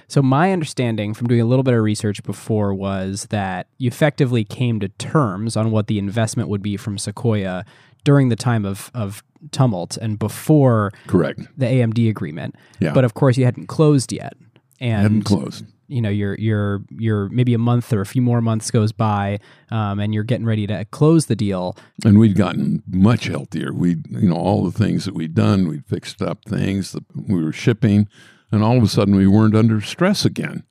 So my understanding from doing a little bit of research before was that you effectively came to terms on what the investment would be from Sequoia during the time of, of tumult and before Correct. the AMD agreement. Yeah. But of course you hadn't closed yet. And Hadn't closed. You know you're you're you're maybe a month or a few more months goes by um, and you're getting ready to close the deal And we'd gotten much healthier. We, you know, all the things that we'd done, we'd fixed up things that we were shipping, and all of a sudden we weren't under stress again.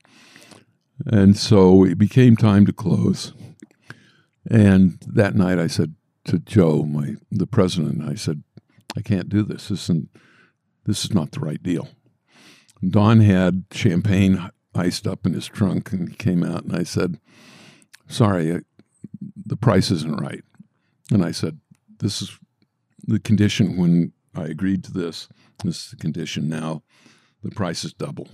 And so it became time to close. And that night I said to Joe, my the president, I said, I can't do this. This isn't this is not the right deal. Don had champagne iced up in his trunk and he came out and I said, Sorry, I, the price isn't right. And I said, This is the condition when I agreed to this. This is the condition now. The price is double.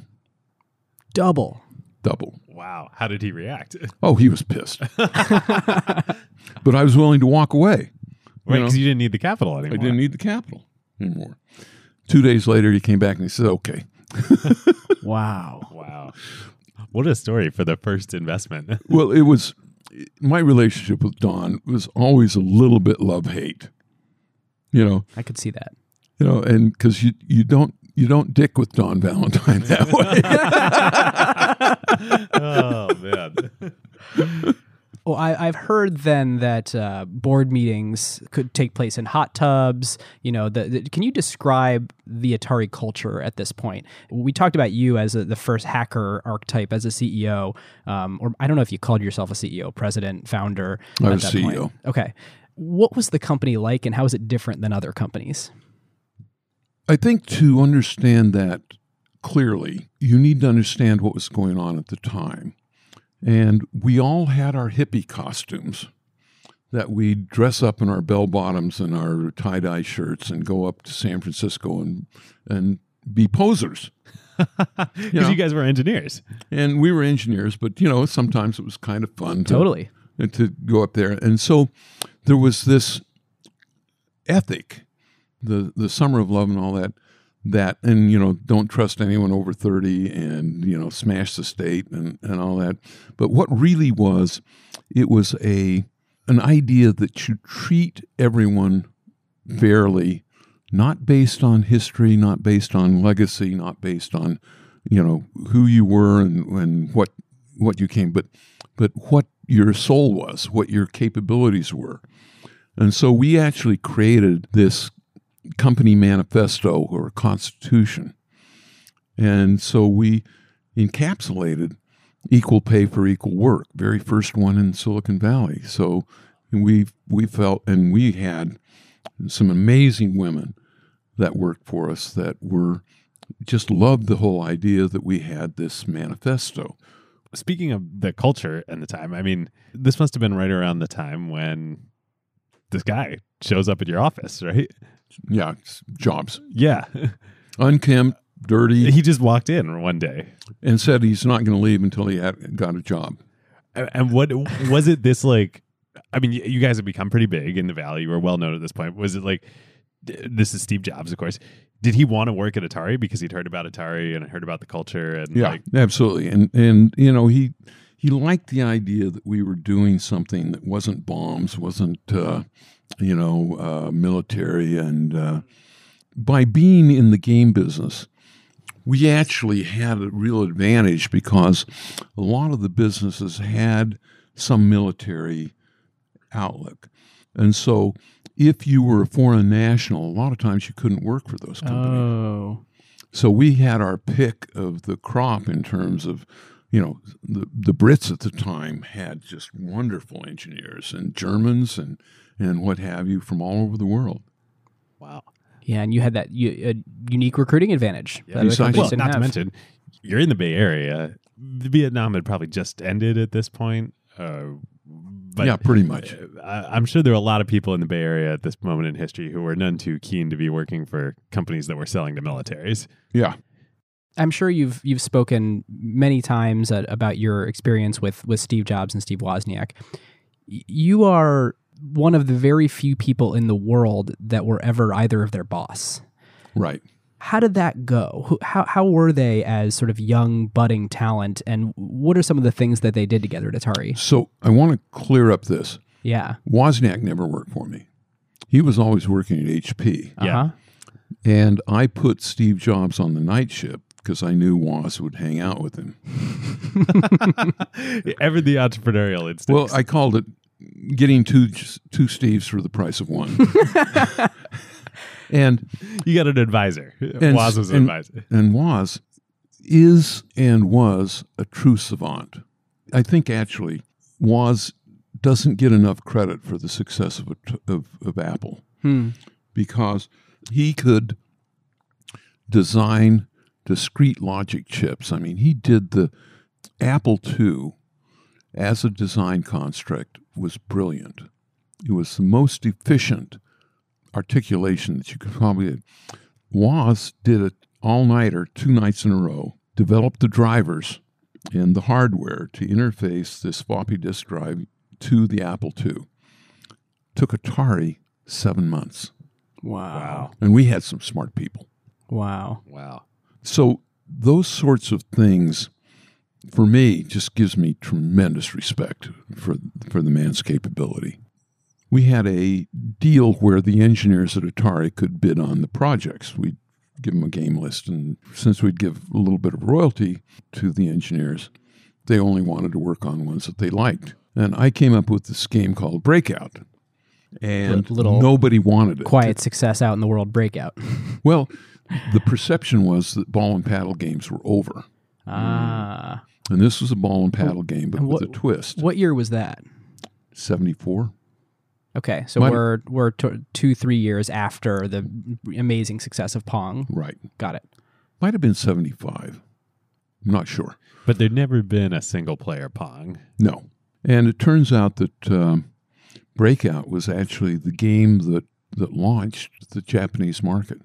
double Double. Wow. How did he react? Oh, he was pissed. but I was willing to walk away. Right, know? because you didn't need the capital anymore. I didn't need the capital anymore. Two days later, he came back and he said, Okay. wow Wow. What a story for the first investment. Well, it was my relationship with Don was always a little bit love hate. You know, i could see that you know, and because you you don't you don't dick with Don Valentine that way. oh man. Well, I, I've heard then that uh, board meetings could take place in hot tubs. You know, the, the, can you describe the Atari culture at this point? We talked about you as a, the first hacker archetype as a CEO, um, or I don't know if you called yourself a CEO, president, founder. I at was that CEO. point. Okay, what was the company like, and how is it different than other companies? I think to understand that clearly, you need to understand what was going on at the time. And we all had our hippie costumes that we'd dress up in our bell bottoms and our tie dye shirts and go up to San Francisco and, and be posers. Because know. you guys were engineers. And we were engineers, but you know, sometimes it was kind of fun to, Totally. to go up there. And so there was this ethic, the the summer of love and all that, that and you know, don't trust anyone over 30 and you know, smash the state and, and all that. But what really was, it was a an idea that you treat everyone fairly, not based on history, not based on legacy, not based on, you know, who you were and, and what what you came, but but what your soul was, what your capabilities were. And so we actually created this company manifesto or constitution. And so we encapsulated equal pay for equal work, very first one in Silicon Valley. So we we felt and we had some amazing women that worked for us that were just loved the whole idea that we had this manifesto. Speaking of the culture and the time, I mean, this must have been right around the time when this guy shows up at your office, right? Yeah, jobs. Yeah. Unkempt, dirty, he just walked in one day. and said he's not going to leave until he had got a job. And and what was it this like? I mean, you guys have become pretty big in the valley. You were well known at this point. Was it like this is Steve Jobs, of course? Did he want to work at Atari because he'd heard about Atari and heard about the culture and Yeah, like absolutely. And and you know he he liked the idea that we were doing something that wasn't bombs, wasn't uh, you know uh, military, and uh, by being in the game business, we actually had a real advantage because a lot of the businesses had some military outlook, and so. If you were a foreign national, a lot of times you couldn't work for those companies. Oh, So we had our pick of the crop in terms of, you know, the the Brits at the time had just wonderful engineers and Germans and and what have you from all over the world. wow. yeah, and you had that u- a unique recruiting advantage. that Besides- Well, didn't not to mention, you're in the Bay Area. The Vietnam had probably just ended at this point. Uh, but yeah, pretty much. I, I'm sure there are a lot of people in the Bay Area at this moment in history who were none too keen to be working for companies that were selling to militaries. Yeah. I'm sure you've you've spoken many times at, about your experience with with Steve Jobs and Steve Wozniak. You are one of the very few people in the world that were ever either of their boss. Right. How did that go? How how were they as sort of young budding talent, and what are some of the things that they did together at Atari? So I want to clear up this. Yeah, Wozniak never worked for me. He was always working at HP. uh-huh. Yeah. And I put Steve Jobs on the night shift because I knew Woz would hang out with him. Ever the entrepreneurial instinct. Well, I called it getting two two Steves for the price of one. and you got an advisor. And- Woz was an and- advisor. and Woz is and was a true savant. I think actually Woz doesn't get enough credit for the success of, of, of Apple Hmm. because he could design discrete logic chips. I mean, he did the Apple II as a design construct was brilliant. It was the most efficient articulation that you could probably. Woz did it all nighter, two nights in a row. Developed the drivers and the hardware to interface this floppy disk drive to the Apple II. Took Atari seven months, Wow. and we had some smart people. Wow. Wow. So those sorts of things, for me, just gives me tremendous respect for for the man's capability. We had a deal where the engineers at Atari could bid on the projects. We'd give them a game list. And since we'd give a little bit of royalty to the engineers, they only wanted to work on ones that they liked. And I came up with this game called Breakout. And Little nobody wanted it. Quiet success out in the world breakout. Well, the perception was that ball and paddle games were over. Ah. And this was a ball and paddle game, but And with a twist. What year was that? 74? Okay, so Might- we're we're t- two three years after the amazing success of Pong. Right. Got it. Might have been 75. I'm not sure. But there'd never been a single player Pong. No. And it turns out that um, Breakout was actually the game that, that launched the Japanese market.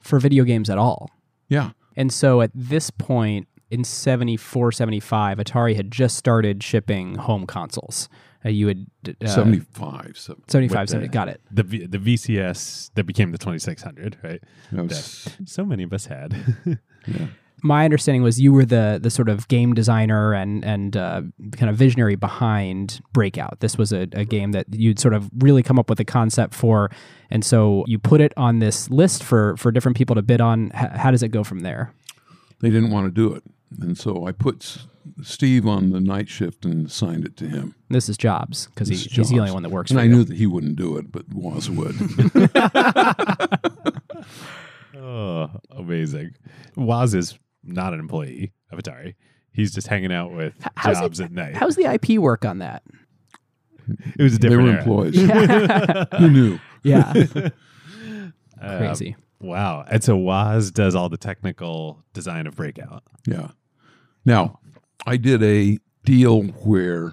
For video games at all. Yeah. And so at this point in 74, 75, Atari had just started shipping home consoles. Uh, you had uh, 75. So 75, 70, the- got it. The v, the VCS that became the 2600, right? that was, That so many of us had. yeah. My understanding was you were the the sort of game designer and and uh, kind of visionary behind Breakout. This was a, a game that you'd sort of really come up with a concept for, and so you put it on this list for for different people to bid on. H- how does it go from there? They didn't want to do it. And so I put Steve on the night shift and assigned it to him. This is Jobs because he, This is he's the only one that works. And for I you. knew that he wouldn't do it, but Woz would. oh, amazing. Woz is not an employee of Atari. He's just hanging out with how's it- jobs at night. How's the IP work on that? it was a they different were era. employees. Who knew? Yeah, Um, crazy. wow. And so Woz does all the technical design of Breakout. Yeah. Now, I did a deal where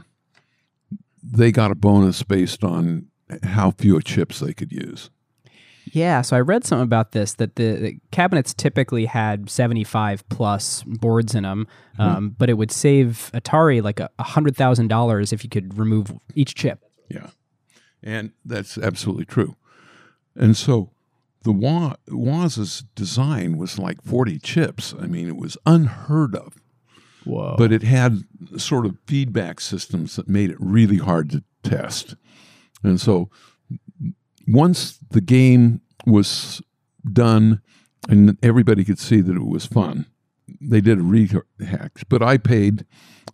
they got a bonus based on how few chips they could use. Yeah, so I read something about this that the, the cabinets typically had 75 plus boards in them, um, but it would save Atari like a $100,000 if you could remove each chip. Yeah. And that's absolutely true. And so the Wa- Woz's design was like 40 chips. I mean, it was unheard of. Whoa. But it had sort of feedback systems that made it really hard to test. And so once the game was done and everybody could see that it was fun, they did a rehack. But I paid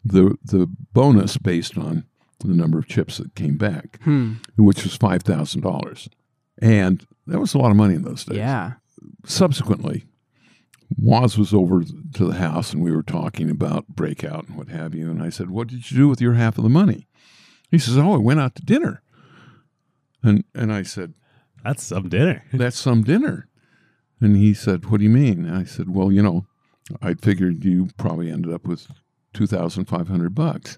the the bonus based on the number of chips that came back, Hmm. which was five thousand dollars, and that was a lot of money in those days Yeah. subsequently, Woz was over to the house and we were talking about breakout and what have you. And I said, What did you do with your half of the money? He says, Oh, I went out to dinner. And and I said, That's some dinner. That's some dinner. And he said, What do you mean? And I said, Well, you know, I figured you probably ended up with two thousand five hundred bucks.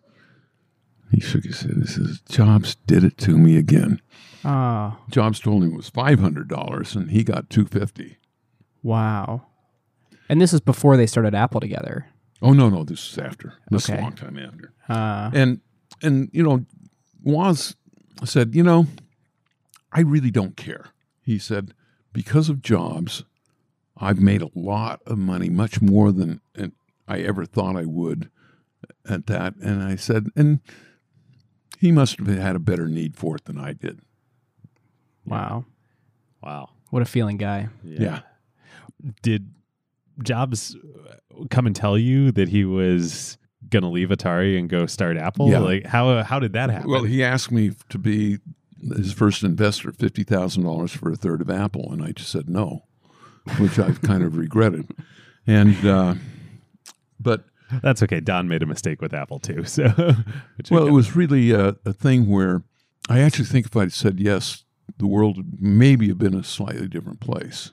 He shook his head. He says, Jobs did it to me again. Oh, Jobs told him it was five hundred dollars and he got two fifty. wow. And this is before they started Apple together. Oh no, no, this is after. This is a long time after. Uh, And and you know, Woz said, you know, I really don't care. He said, because of jobs, I've made a lot of money, much more than I ever thought I would at that. And I said, and he must have had a better need for it than I did. wow. Wow. What a feeling guy. Yeah. Did Jobs come and tell you that he was going to leave Atari and go start Apple? Yeah. Like how how did that happen? Well, he asked me to be his first investor, fifty thousand dollars for a third of Apple, and I just said no, which I've kind of regretted. And uh, but That's okay. Don made a mistake with Apple too. So well, it was really a, a thing where I actually think if I'd said yes, the world would maybe have been a slightly different place,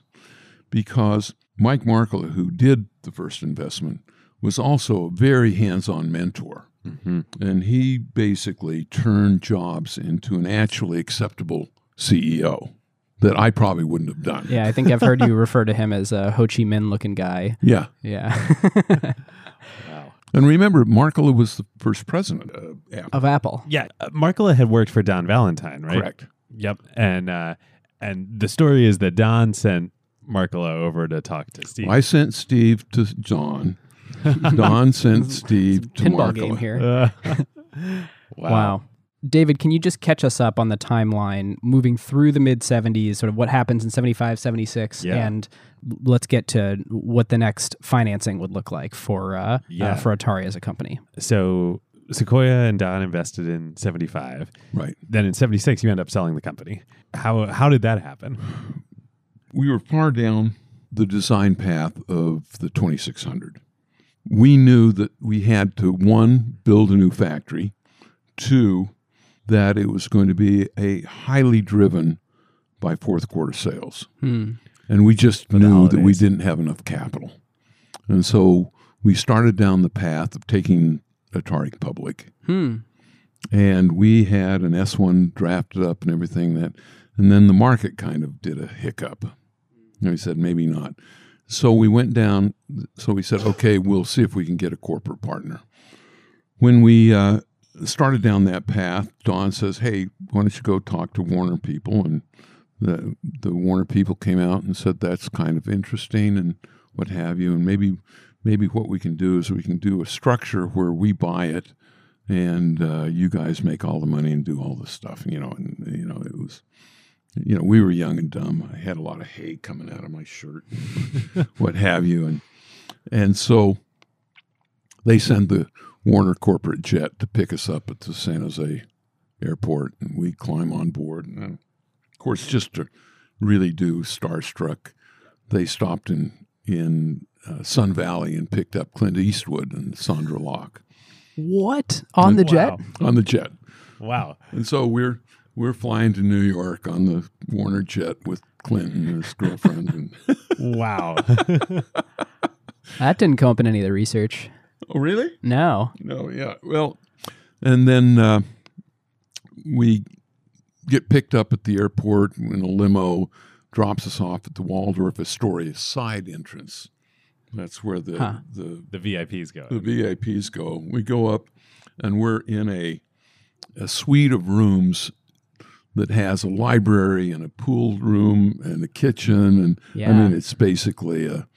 because Mike Markkula, who did the first investment, was also a very hands-on mentor. Mhm. and he basically turned Jobs into an actually acceptable CEO that I probably wouldn't have done. Yeah, I think I've heard you refer to him as a Ho Chi Minh looking guy. Yeah. Yeah. Wow. And remember, Markkula was the first president of Apple. of Apple. Yeah, uh, Markkula had worked for Don Valentine, right? Correct. Yep. And uh, and the story is that Don sent Markkula over to talk to Steve. I sent Steve to John. Don sent Steve to Pinball Markkula. game here. Uh, Wow. David, can you just catch us up on the timeline moving through the mid 70s, sort of what happens in 75, 76, Yeah. and let's get to what the next financing would look like for uh, Yeah. uh, for Atari as a company. So Sequoia and Don invested in 75. Right. Then in 76, you end up selling the company. How, how did that happen? We were far down the design path of the 2600. We knew that we had to, one, build a new factory, two, that it was going to be a highly driven by fourth quarter sales. Hmm. And we just knew that we didn't have enough capital. And so we started down the path of taking Atari public Hmm. and we had an S1 drafted up and everything that, and then the market kind of did a hiccup. And we said maybe not. So we went down. So we said, okay, we'll see if we can get a corporate partner. When we uh, started down that path, Don says, "Hey, why don't you go talk to Warner people?" And the the Warner people came out and said that's kind of interesting and what have you. And maybe maybe what we can do is we can do a structure where we buy it and uh, you guys make all the money and do all the stuff. You know, and you know it was, you know, we were young and dumb. I had a lot of hay coming out of my shirt, what have you, and and so they send the Warner corporate jet to pick us up at the San Jose airport, and we climb on board. And of course, just to really do starstruck, they stopped in in uh, Sun Valley and picked up Clint Eastwood and Sondra Locke What on the jet? Wow. on the jet. Wow. And so we're we're flying to New York on the Warner jet with Clinton and his girlfriend. And Wow. That didn't come up in any of the research. oh, really? No. No, yeah. Well, and then uh, we get picked up at the airport in a limo, drops us off at the Waldorf Astoria side entrance. That's where the Huh. the the VIPs go. the VIPs go. We go up, and we're in a a suite of rooms that has a library and a pool room and a kitchen, and I mean it's basically a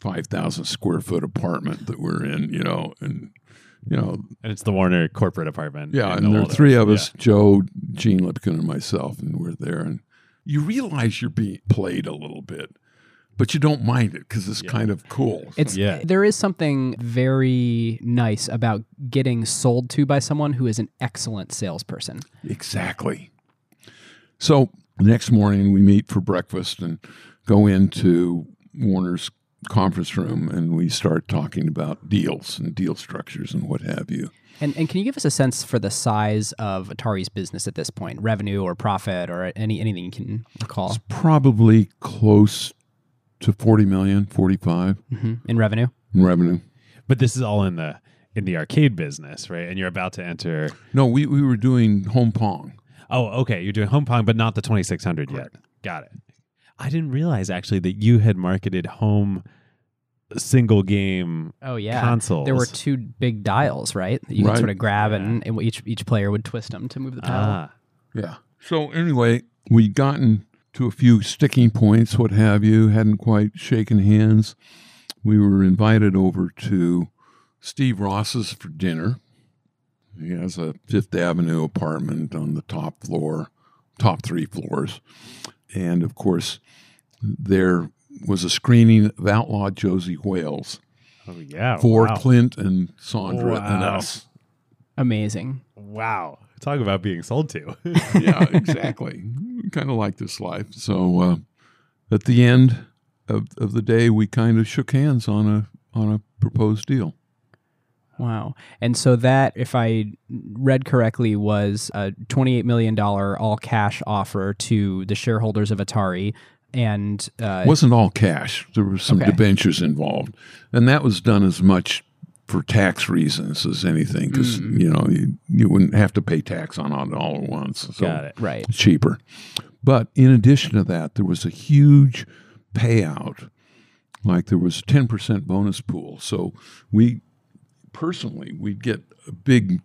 five thousand square foot apartment that we're in. You know, and you know, And it's the Warner corporate apartment. yeah, and the there are three of Yeah. us: Joe, Gene Lipkin, and myself, and we're there, and you realize you're being played a little bit. But you don't mind it because it's kind of cool. It's Yeah. there is something very nice about getting sold to by someone who is an excellent salesperson. Exactly. So the next morning we meet for breakfast and go into Warner's conference room and we start talking about deals and deal structures and what have you. And and can you give us a sense for the size of Atari's business at this point, revenue or profit or any anything you can recall It's Probably close to 40 million, 45 Mhm. in revenue? in revenue. But this is all in the in the arcade business, right? And you're about to enter. No, we, we were doing home pong. Oh, okay. You're doing home pong, but not the 2600 yet. Got it. I didn't realize actually that you had marketed home single game Oh yeah, consoles. there were two big dials, right? that You could sort of grab and, and each each player would twist them to move the pedal. ah, Yeah. So anyway, we'd gotten to a few sticking points, what have you, hadn't quite shaken hands. We were invited over to Steve Ross's for dinner. He has a Fifth Avenue apartment on the top floor, top three floors. And of course, there was a screening of Outlaw Josey Wales oh yeah. for wow. Clint and Sondra and us. Amazing. Wow. Talk about being sold to. yeah, exactly. kind of like this life. So uh, at the end of, of the day, we kind of shook hands on a on a proposed deal. Wow. And so that, if I read correctly, was a $28 million all cash offer to the shareholders of Atari. And uh, It wasn't all cash. There were some Okay. debentures involved, and that was done as much for tax reasons as anything, because you know you, you wouldn't have to pay tax on it all at once. So Got it. right. cheaper. But in addition to that, there was a huge payout. Like there was a 10% bonus pool. So we personally, we'd get a big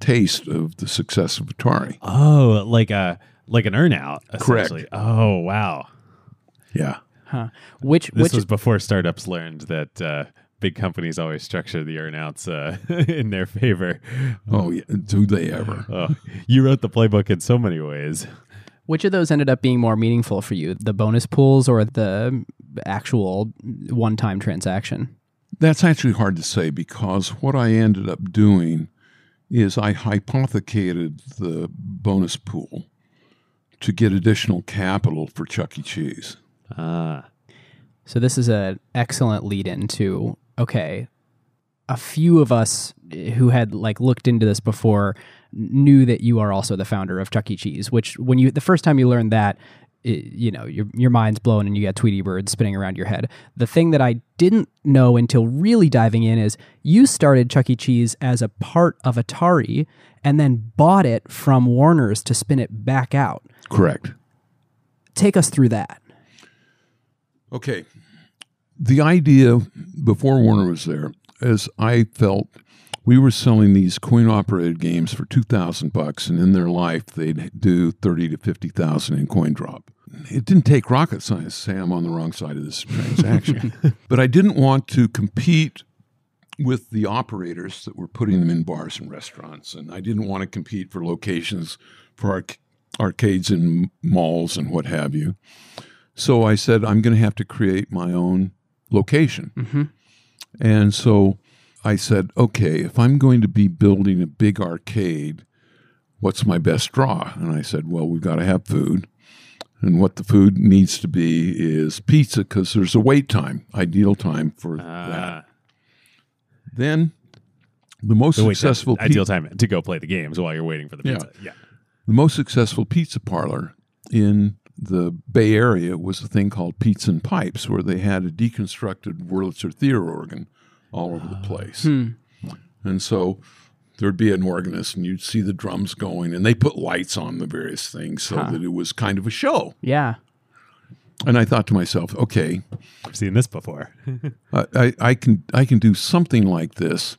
taste of the success of Atari. oh, like a like an earnout. Correct. Oh wow. Yeah. Huh. Which, This which, was before startups learned that uh, big companies always structure the earnouts uh, in their favor. Oh, yeah. Do they ever? Oh, you wrote the playbook in so many ways. Which of those ended up being more meaningful for you, the bonus pools or the actual one-time transaction? That's actually hard to say because what I ended up doing is I hypothecated the bonus pool to get additional capital for Chuck E. Cheese. Ah, So this is an excellent lead into okay, a few of us who had like looked into this before knew that you are also the founder of Chuck E. Cheese. Which when you the first time you learned that, it, you know your your mind's blown and you got Tweety birds spinning around your head. The thing that I didn't know until really diving in is you started Chuck E. Cheese as a part of Atari and then bought it from Warner's to spin it back out. Correct. Take us through that. Okay. The idea before Warner was there is I felt we were selling these coin operated games for 2000 bucks and in their life they'd do 30 to 50,000 in coin drop. It didn't take rocket science to say I'm on the wrong side of this transaction. but I didn't want to compete with the operators that were putting them in bars and restaurants and I didn't want to compete for locations for arc- arcades and malls and what have you. So I said, I'm going to have to create my own location. Mm-hmm. And so I said, okay, if I'm going to be building a big arcade, what's my best draw? And I said, well, we've got to have food. And what the food needs to be is pizza because there's a wait time, ideal time for that. ah. Then the most The successful time- ideal time to go play the games while you're waiting for the Yeah. pizza. Yeah. the most successful pizza parlor in the Bay Area was a thing called Pizza and Pipes, where they had a deconstructed Wurlitzer theater organ all over the place. Hmm. And so there'd be an organist, and you'd see the drums going, and they put lights on the various things so Huh. that it was kind of a show. Yeah. And I thought to myself, okay, I've seen this before. I, I, I can I can do something like this.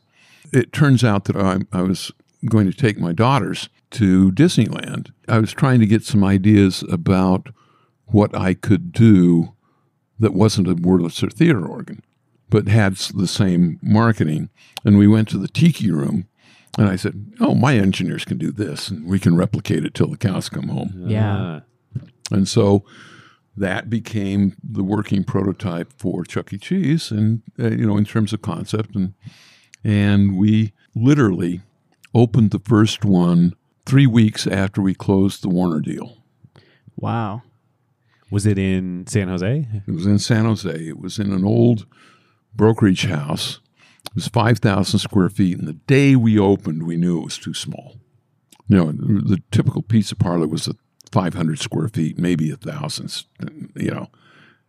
It turns out that I, I was going to take my daughters to Disneyland. I was trying to get some ideas about what I could do that wasn't a Wurlitzer theater organ, but had the same marketing. And we went to the Tiki Room, and I said, "Oh, my engineers can do this, and we can replicate it till the cows come home." Yeah. Ah. And so that became the working prototype for Chuck E. Cheese, and uh, you know, in terms of concept, and and we literally opened the first one three weeks after we closed the Warner deal. Wow. Was it in San Jose? It was in San Jose. It was in an old brokerage house. It was five thousand square feet, and the day we opened, we knew it was too small. You know, the typical pizza parlor was at five hundred square feet, maybe a thousand. You know,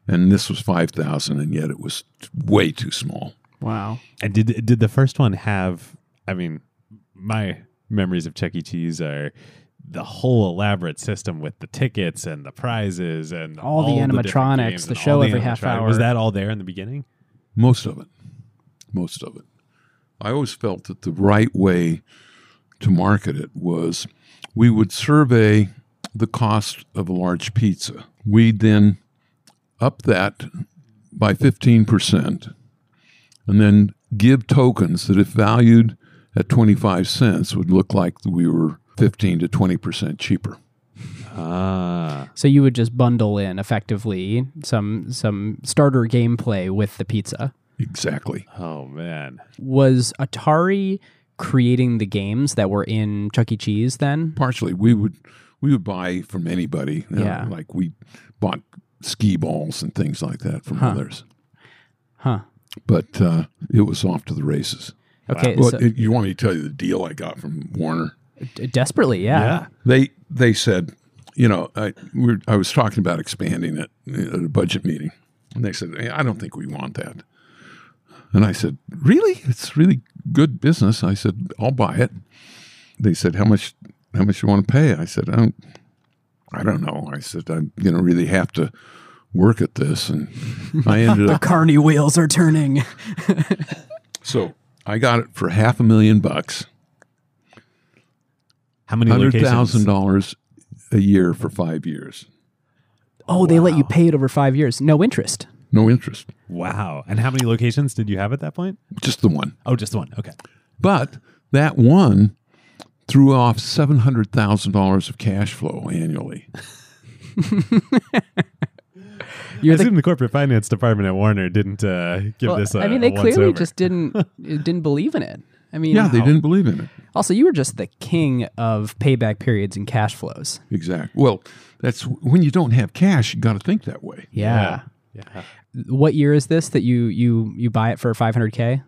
and this was five thousand, and yet it was way too small. Wow. And did did the first one have? I mean, my memories of Chuck E. Cheese are the whole elaborate system with the tickets and the prizes and All the animatronics, games the show all every half hour. Was that all there in the beginning? Most of it. Most of it. I always felt that the right way to market it was we would survey the cost of a large pizza. We'd then up that by 15% and then give tokens that, if valued at 25 cents, would look like we were 15 to 20% cheaper. Ah, So you would just bundle in effectively some some starter gameplay with the pizza. Exactly. oh man. Was Atari creating the games that were in Chuck E. Cheese then? partially we would we would buy from anybody you know, Yeah. like we bought Skee-Balls and things like that from Huh. others Huh. but uh, it was off to the races Okay. well so, it- you want me to tell you the deal i got from warner d- desperately, yeah. yeah. they they said you know I, we were, I was talking about expanding it at a budget meeting and they said "Hey, i don't think we want that and i said really? It's really good business. I said i'll buy it. They said how much how much you want to pay? I said i don't i don't know. I said i'm going to really have to work at this and i ended up The Carney wheels are turning. so i got it for half a million bucks. How many hundred thousand dollars a year for five years. Oh, they let you pay it over five years. No interest. No interest. Wow. And how many locations did you have at that point? Just the one. Oh, just the one. Okay. But that one threw off $700,000 of cash flow annually. I You're the, assume the corporate finance department at Warner didn't uh, give well, this a I mean, they a clearly just didn't didn't believe in it. I mean, Yeah, they didn't believe in it. Also, you were just the king of payback periods and cash flows. Exactly. Well, that's when you don't have cash, you got to think that way. Yeah. Yeah. What year is this that you you you buy it for 500k?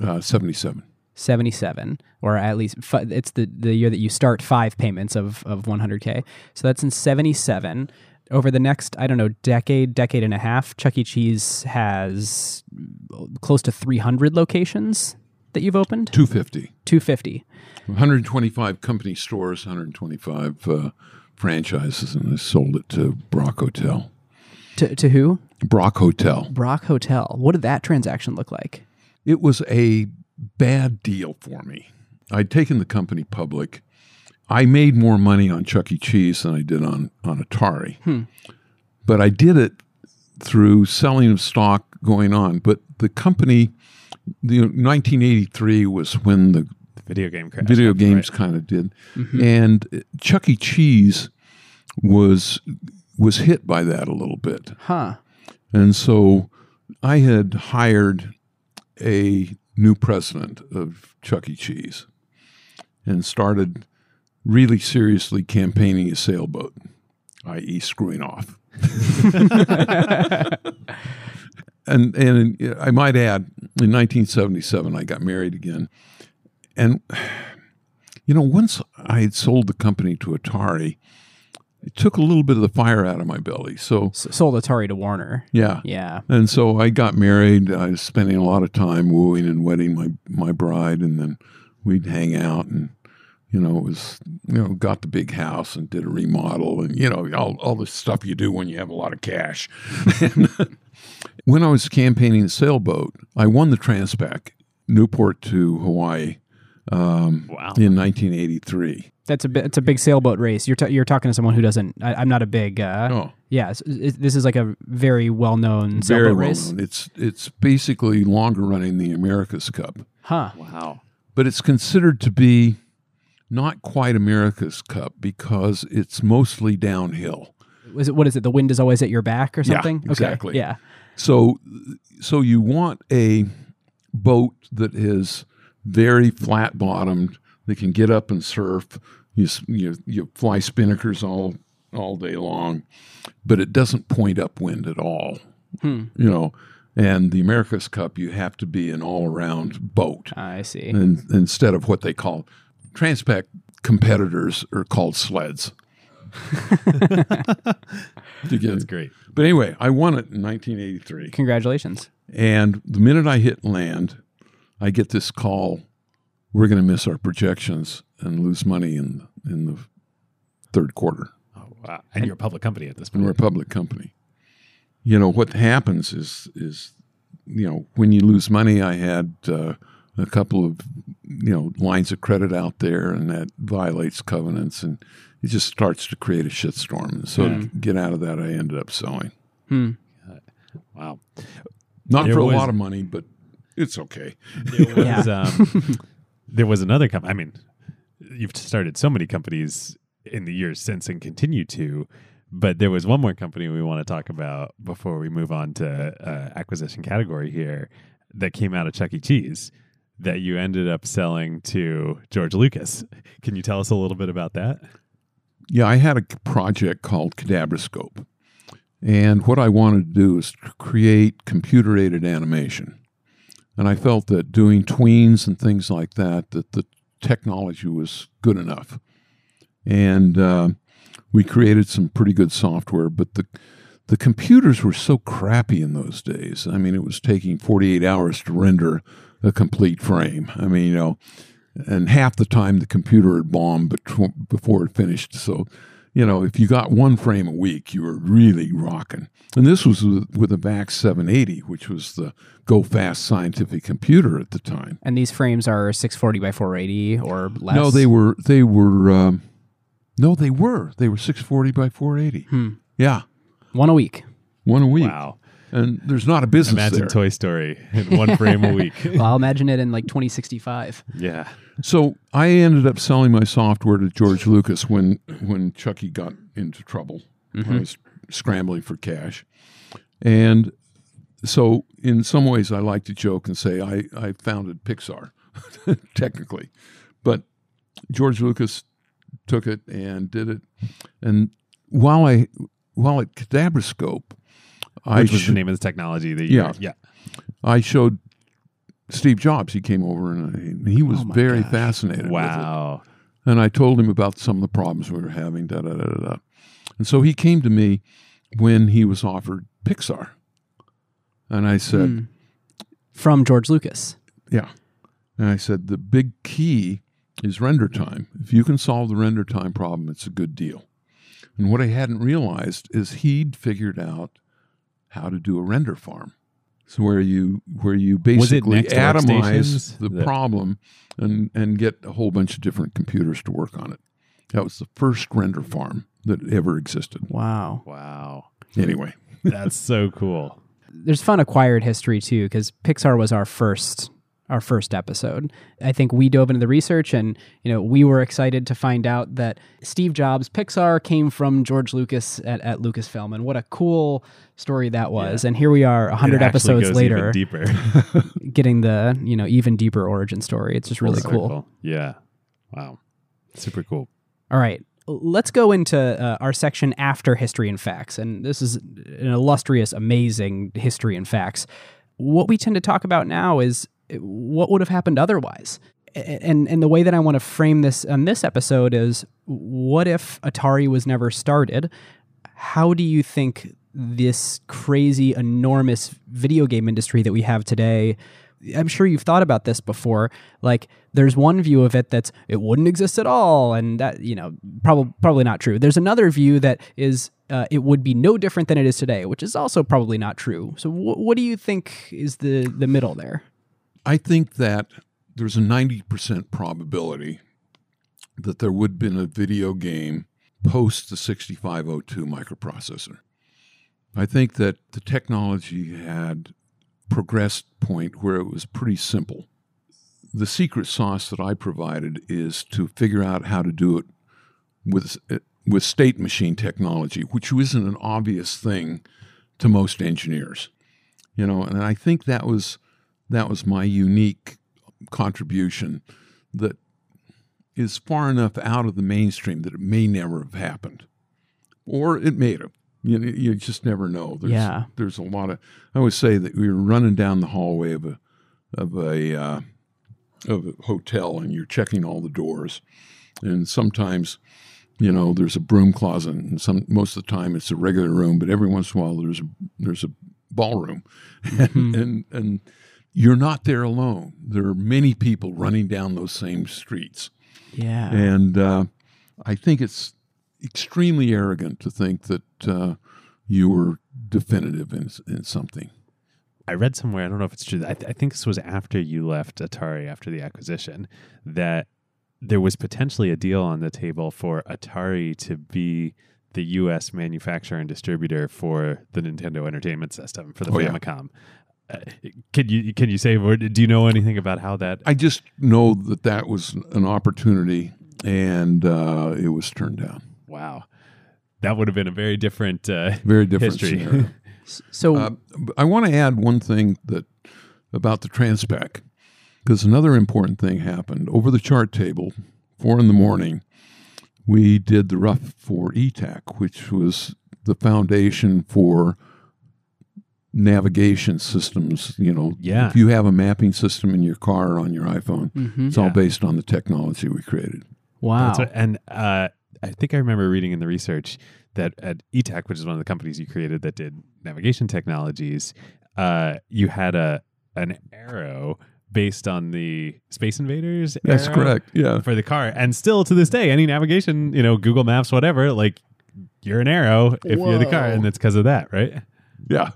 Uh, 77. 77 or at least fi- it's the the year that you start five payments of of 100k. So that's in 77. Over the next, I don't know, decade, decade and a half, Chuck E. Cheese has close to 300 locations that you've opened. 250. 250. 125 company stores, 125 uh, franchises, and I sold it to Brock Hotel. To, to who? Brock Hotel. Brock Hotel. What did that transaction look like? It was a bad deal for me. I'd taken the company public. I made more money on Chuck E. Cheese than I did on, on Atari. Hmm. But I did it through selling of stock going on. But the company, the 1983 was when the Video game crash. video games right? kind of did. Mm-hmm. And Chuck E. Cheese was was hit by that a little bit. Huh. And so I had hired a new president of Chuck E. Cheese and started really seriously campaigning a sailboat, i.e., screwing off. and and I might add, in 1977, I got married again, and you know, once I had sold the company to Atari, it took a little bit of the fire out of my belly. So S- sold Atari to Warner. yeah, Yeah. and so I got married. I was spending a lot of time wooing and wedding my my bride, and then we'd hang out and. You know, it was you know got the big house and did a remodel and you know all all the stuff you do when you have a lot of cash. when I was campaigning the sailboat, I won the Transpac Newport to Hawaii um, Wow. in 1983. That's a bi- it's a big sailboat race. You're t- you're talking to someone who doesn't. I, I'm not a big. Uh, Oh, Yeah, s- is- this is like a very well known very sailboat well race. known. It's it's basically longer running the America's Cup. Huh. Wow. but it's considered to be not quite America's Cup because it's mostly downhill. Was it what is it? The wind is always at your back or Yeah, something? Okay, exactly. Yeah. So, so you want a boat that is very flat bottomed that can get up and surf. You you, you fly spinnakers all all day long, but it doesn't point upwind at all. Hmm. You know, and the America's Cup, you have to be an all around boat. I see. and, instead of what they call Transpac competitors are called sleds. That's great. But anyway, I won it in 1983. Congratulations. And the minute I hit land, I get this call we're going to miss our projections and lose money in, in the third quarter. Oh, wow. And you're a public company at this And we're a public company. You know, what happens is, is you know, when you lose money, I had uh, a couple of, you know, lines of credit out there, and that violates covenants, and it just starts to create a shitstorm. And so to get out of that, I ended up selling. Hmm. Wow. Not There for was- a lot of money, but it's okay. There was, um, there was another company. I mean, you've started so many companies in the years since and continue to, but there was one more company we want to talk about before we move on to uh, acquisition category here that came out of Chuck E. Cheese that you ended up selling to George Lucas. Can you tell us a little bit about that? Yeah, I had a project called Kadabrascope. And what I wanted to do is create computer aided animation. And I felt that doing tweens and things like that, that the technology was good enough. And uh, we created some pretty good software, but the the computers were so crappy in those days. I mean, it was taking 48 hours to render a complete frame. I mean, you know, and half the time the computer had bombed before it finished. So, you know, if you got one frame a week, you were really rocking. And this was with, with a VAX 780, which was the go fast scientific computer at the time. And these frames are 640 by 480 or less. No, they were they were um, no, they were they were 640 by 480. Hmm. Yeah, one a week. one a week. Wow. And there's not a business Imagine there. Toy Story in one frame a week. well, I'll imagine it in like 2065. yeah. So I ended up selling my software to George Lucas when when Chucky got into trouble. I mm-hmm. was scrambling for cash, and so in some ways I like to joke and say I I founded Pixar, technically, but George Lucas took it and did it, and while I while at Kadabrascope, I Which was sh- the name of the technology that you Yeah. yeah. I showed Steve Jobs. He came over and I, he was Oh very gosh. fascinated. with it. Wow. And I told him about some of the problems we were having. Da da da da. da. And so he came to me when he was offered Pixar, and I said, Hmm. From George Lucas. "Yeah." And I said, "The big key is render time. If you can solve the render time problem, it's a good deal." And what I hadn't realized is he'd figured out how to do a render farm. So where you where you basically atomize workstations the that- problem and and get a whole bunch of different computers to work on it. That was the first render farm that ever existed. Wow. Wow. Anyway, That's so cool. There's fun acquired history too, because Pixar was our first our first episode. I think we dove into the research and you know we were excited to find out that Steve Jobs Pixar came from George Lucas at, at Lucasfilm and what a cool story that was. And here we are a hundred It episodes goes later deeper. getting the you know even deeper origin story. It's just really Full cool. Yeah. Wow. Super cool. All right. Let's go into uh, our section after history and facts. And this is an illustrious, amazing history and facts. What we tend to talk about now is what would have happened otherwise. And, and the way that I want to frame this on this episode is what if Atari was never started? How do you think this crazy, enormous video game industry that we have today I'm sure you've thought about this before. Like, there's one view of it that's it wouldn't exist at all, and that you know probably probably not true. There's another view that is uh, it would be no different than it is today, which is also probably not true. So, wh- what do you think is the the middle there? I think that there's a 90% probability that there would have been a video game post the 6502 microprocessor. I think that the technology had progressed point where it was pretty simple. The secret sauce that I provided is to figure out how to do it with with state machine technology, which isn't an obvious thing to most engineers. You know, and I think that was that was my unique contribution that is far enough out of the mainstream that it may never have happened, or it may have. You know, you just never know. There's, Yeah. there's a lot of. I always say that we were running down the hallway of a of a uh, of a hotel, and you're checking all the doors, and sometimes. You know, there's a broom closet, and some most of the time it's a regular room, but every once in a while there's a there's a ballroom, and, and and you're not there alone. There are many people running down those same streets, Yeah, and uh, I think it's extremely arrogant to think that uh, you were definitive in, in something. I read somewhere, I don't know if it's true. I, th- I think this was after you left Atari after the acquisition, that there was potentially a deal on the table for Atari to be the U.S. manufacturer and distributor for the Nintendo Entertainment System for the Oh, yeah. Famicom. Uh, can you can you say or do you know anything about how that? I just know that that was an opportunity, and uh, it was turned down. Wow, that would have been a very different uh, Very different history. so Uh, I want to add one thing that about the Transpac, because another important thing happened over the chart table. Four in the morning, we did the rough for Etak, which was the foundation for navigation systems. You know, Yeah. if you have a mapping system in your car or on your iPhone, Mhm. it's all based on the technology we created. wow, That's what- and uh, I think I remember reading in the research that at Etak, which is one of the companies you created that did navigation technologies, uh, you had a an arrow based on the Space Invaders. That's correct. Yeah. for the car, and still to this day, any navigation, you know, Google Maps, whatever, like you're an arrow if you're the car, and it's because of that, right? Yeah.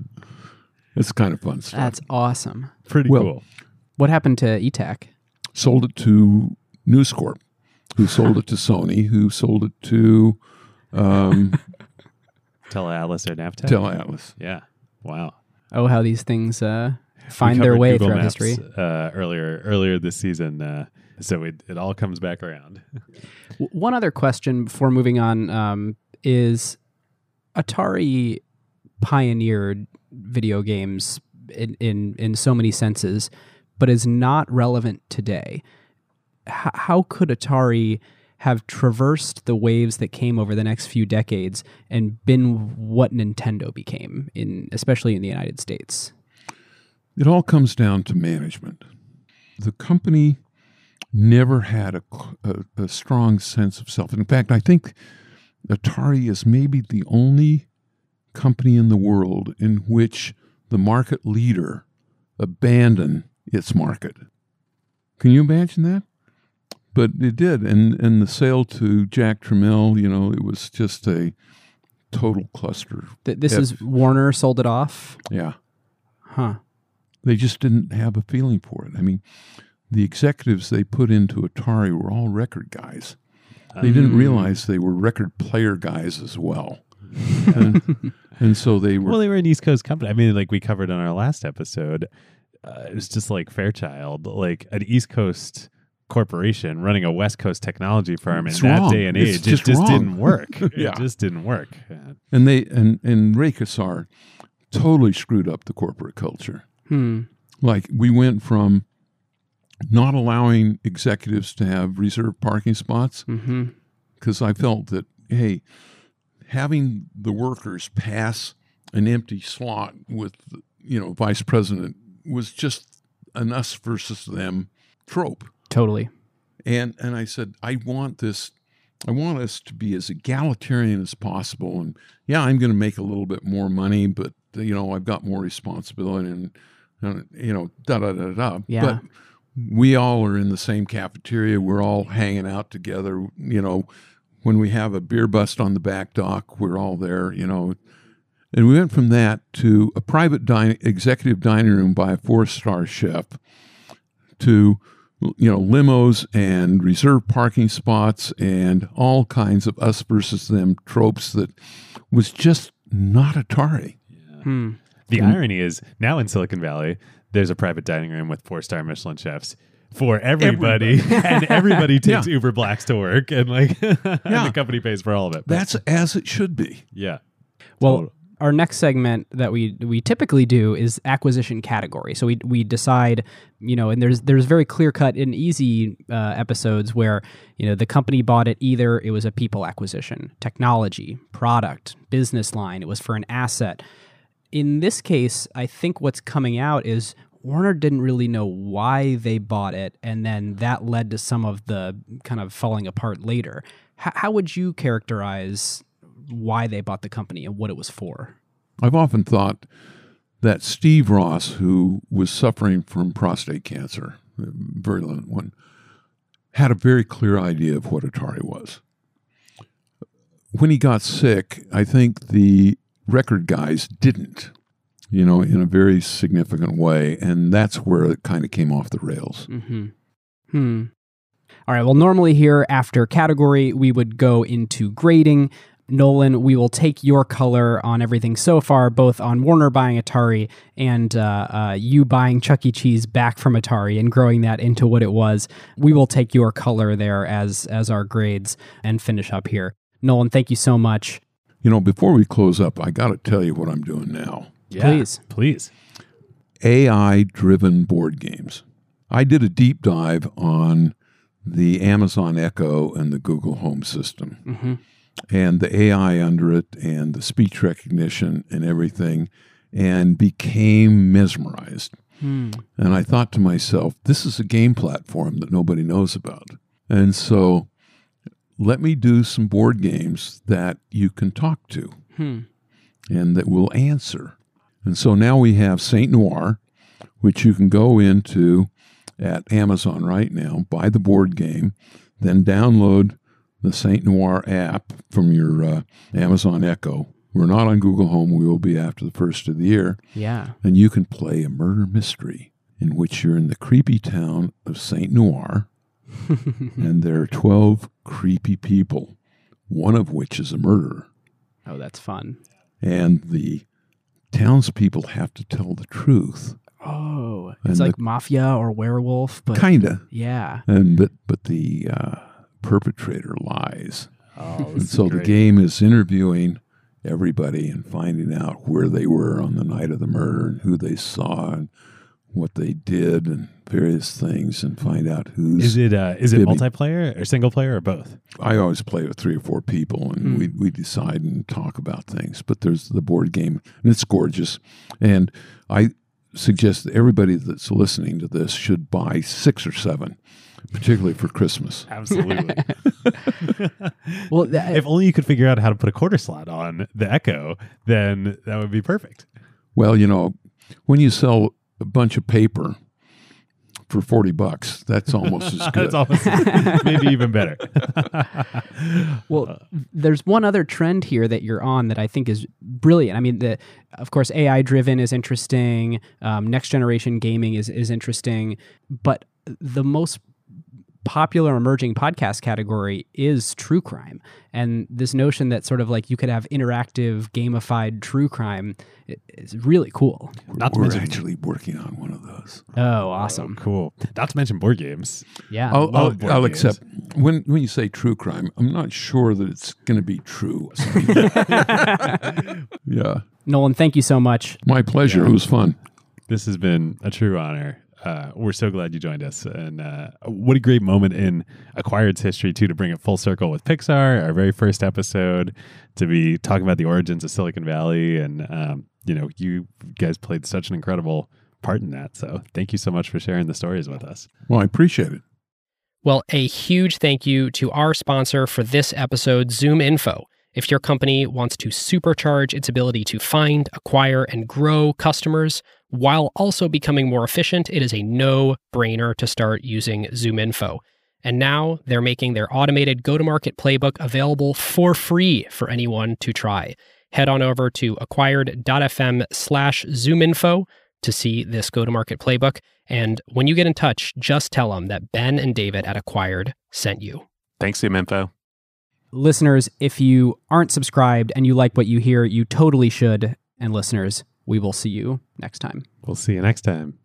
It's kind of fun stuff. that's awesome. Pretty Well- cool. What happened to Etak? sold it to News Corp, who sold it to Sony, who sold it to um, Tele Atlas or Navteq. Tele Atlas. yeah. Wow. Oh, how these things uh, find their way Google throughout Maps, history. uh, earlier earlier this season. Uh, so it, it all comes back around. One other question before moving on um, is Atari pioneered video games in, in, in so many senses, but is not relevant today. H- how could Atari have traversed the waves that came over the next few decades and been what Nintendo became, in especially in the United States? It all comes down to management. The company never had a, a, a strong sense of self. In fact, I think Atari is maybe the only company in the world in which the market leader abandoned its market. Can you imagine that? But it did, and and the sale to Jack Tramiel, you know, it was just a total cluster. Th- this Yeah. is Warner sold it off, Yeah. huh? they just didn't have a feeling for it. I mean, the executives they put into Atari were all record guys. They didn't Um, realize they were record player guys as well. And, and so they were Well, they were an East Coast company. I mean, like we covered on our last episode, uh, it was just like Fairchild, like an East Coast corporation running a West Coast technology firm It's in that day and It's age. It just just wrong. didn't work. Yeah. It just didn't work. Uh, and they and and Ray Kassar totally screwed up the corporate culture. Hmm. Like we went from not allowing executives to have reserved parking spots Mm-hmm. because I felt that hey, having the workers pass an empty slot with you know vice president was just an us versus them trope. Totally. And and I said I want this. I want us to be as egalitarian as possible. And yeah, I'm going to make a little bit more money, but you know I've got more responsibility and, and you know da da da da. Yeah. But we all are in the same cafeteria. We're all hanging out together. You know, when we have a beer bust on the back dock, we're all there. You know, and we went from that to a private din- executive dining room by a four star chef to you know limos and reserved parking spots and all kinds of us versus them tropes that was just not Atari. Hmm. The irony is now in Silicon Valley, there's a private dining room with four star Michelin chefs for everybody, and everybody takes Yeah. Uber Blacks to work, and like and Yeah. the company pays for all of it. But That's as it should be. yeah. Well, Total- our next segment that we we typically do is acquisition category. So we we decide, you know, and there's there's very clear cut and easy uh, episodes where you know the company bought it either it was a people acquisition, technology, product, business line, it was for an asset. In this case, I think what's coming out is Warner didn't really know why they bought it, and then that led to some of the kind of falling apart later. H- how would you characterize why they bought the company and what it was for? I've often thought that Steve Ross, who was suffering from prostate cancer, a virulent one, had a very clear idea of what Atari was. When he got sick, I think the record guys didn't, you know, in a very significant way. And that's where it kind of came off the rails. Mm-hmm. Hmm. All right. Well, normally here after category, we would go into grading. Nolan, we will take your color on everything so far, both on Warner buying Atari and uh, uh, you buying Chuck E. Cheese back from Atari and growing that into what it was. We will take your color there as as our grades and finish up here. Nolan, thank you so much. You know, before we close up, I got to tell you what I'm doing now. Yeah. Please. Please. AI driven board games. I did a deep dive on the Amazon Echo and the Google Home system Mm-hmm. and the AI under it and the speech recognition and everything and became mesmerized. Hmm. And I thought to myself, this is a game platform that nobody knows about. And so let me do some board games that you can talk to Hmm. and that will answer. And so now we have Saint Noire, which you can go into at Amazon right now, buy the board game, then download the Saint Noire app from your uh, Amazon Echo. We're not on Google Home. We will be after the first of the year. Yeah. And you can play a murder mystery in which you're in the creepy town of Saint Noire, and there are 12 creepy people, one of which is a murderer oh, that's fun. and the townspeople have to tell the truth. Oh, And it's the- like mafia or werewolf, but Kinda. yeah. And but but the uh, perpetrator lies. Oh, And so the game is interviewing everybody and finding out where they were on the night of the murder and who they saw and what they did and various things and find out who's. Is it uh, is it Fibbing. multiplayer or single player or both? I always play with three or four people and Hmm. we, we decide and talk about things. But there's the board game and it's gorgeous. And I suggest that everybody that's listening to this should buy six or seven, particularly for Christmas. Absolutely. Well, that, if only you could figure out how to put a quarter slot on the Echo, then that would be perfect. Well, you know, when you sell a bunch of paper for 40 bucks, that's almost as good. That's almost maybe even better. Well, there's one other trend here that you're on that I think is brilliant. I mean, the of course AI driven is interesting. Um, next generation gaming is is interesting, but the most popular emerging podcast category is true crime and this notion that sort of like you could have interactive gamified true crime i- is really cool Not to We're mention- actually working on one of those. oh awesome oh, cool. Not to mention board games. yeah I'll, I'll, board I'll games. accept when when you say true crime. I'm not sure that it's going to be true. yeah, nolan thank you so much my pleasure. It was fun. This has been a true honor. Uh, we're so glad you joined us, and uh, what a great moment in Acquired's history too to bring it full circle with Pixar, our very first episode, to be talking about the origins of Silicon Valley, and um, you know, you guys played such an incredible part in that. So, thank you so much for sharing the stories with us. Well, I appreciate it. Well, a huge thank you to our sponsor for this episode, ZoomInfo. If your company wants to supercharge its ability to find, acquire, and grow customers while also becoming more efficient, it is a no brainer to start using ZoomInfo. And now they're making their automated go to market playbook available for free for anyone to try. Head on over to acquired.fm slash zoominfo to see this go to market playbook. And when you get in touch, just tell them that Ben and David at Acquired sent you. Thanks, ZoomInfo. listeners, if you aren't subscribed and you like what you hear, you totally should. And listeners, we will see you next time. We'll see you next time.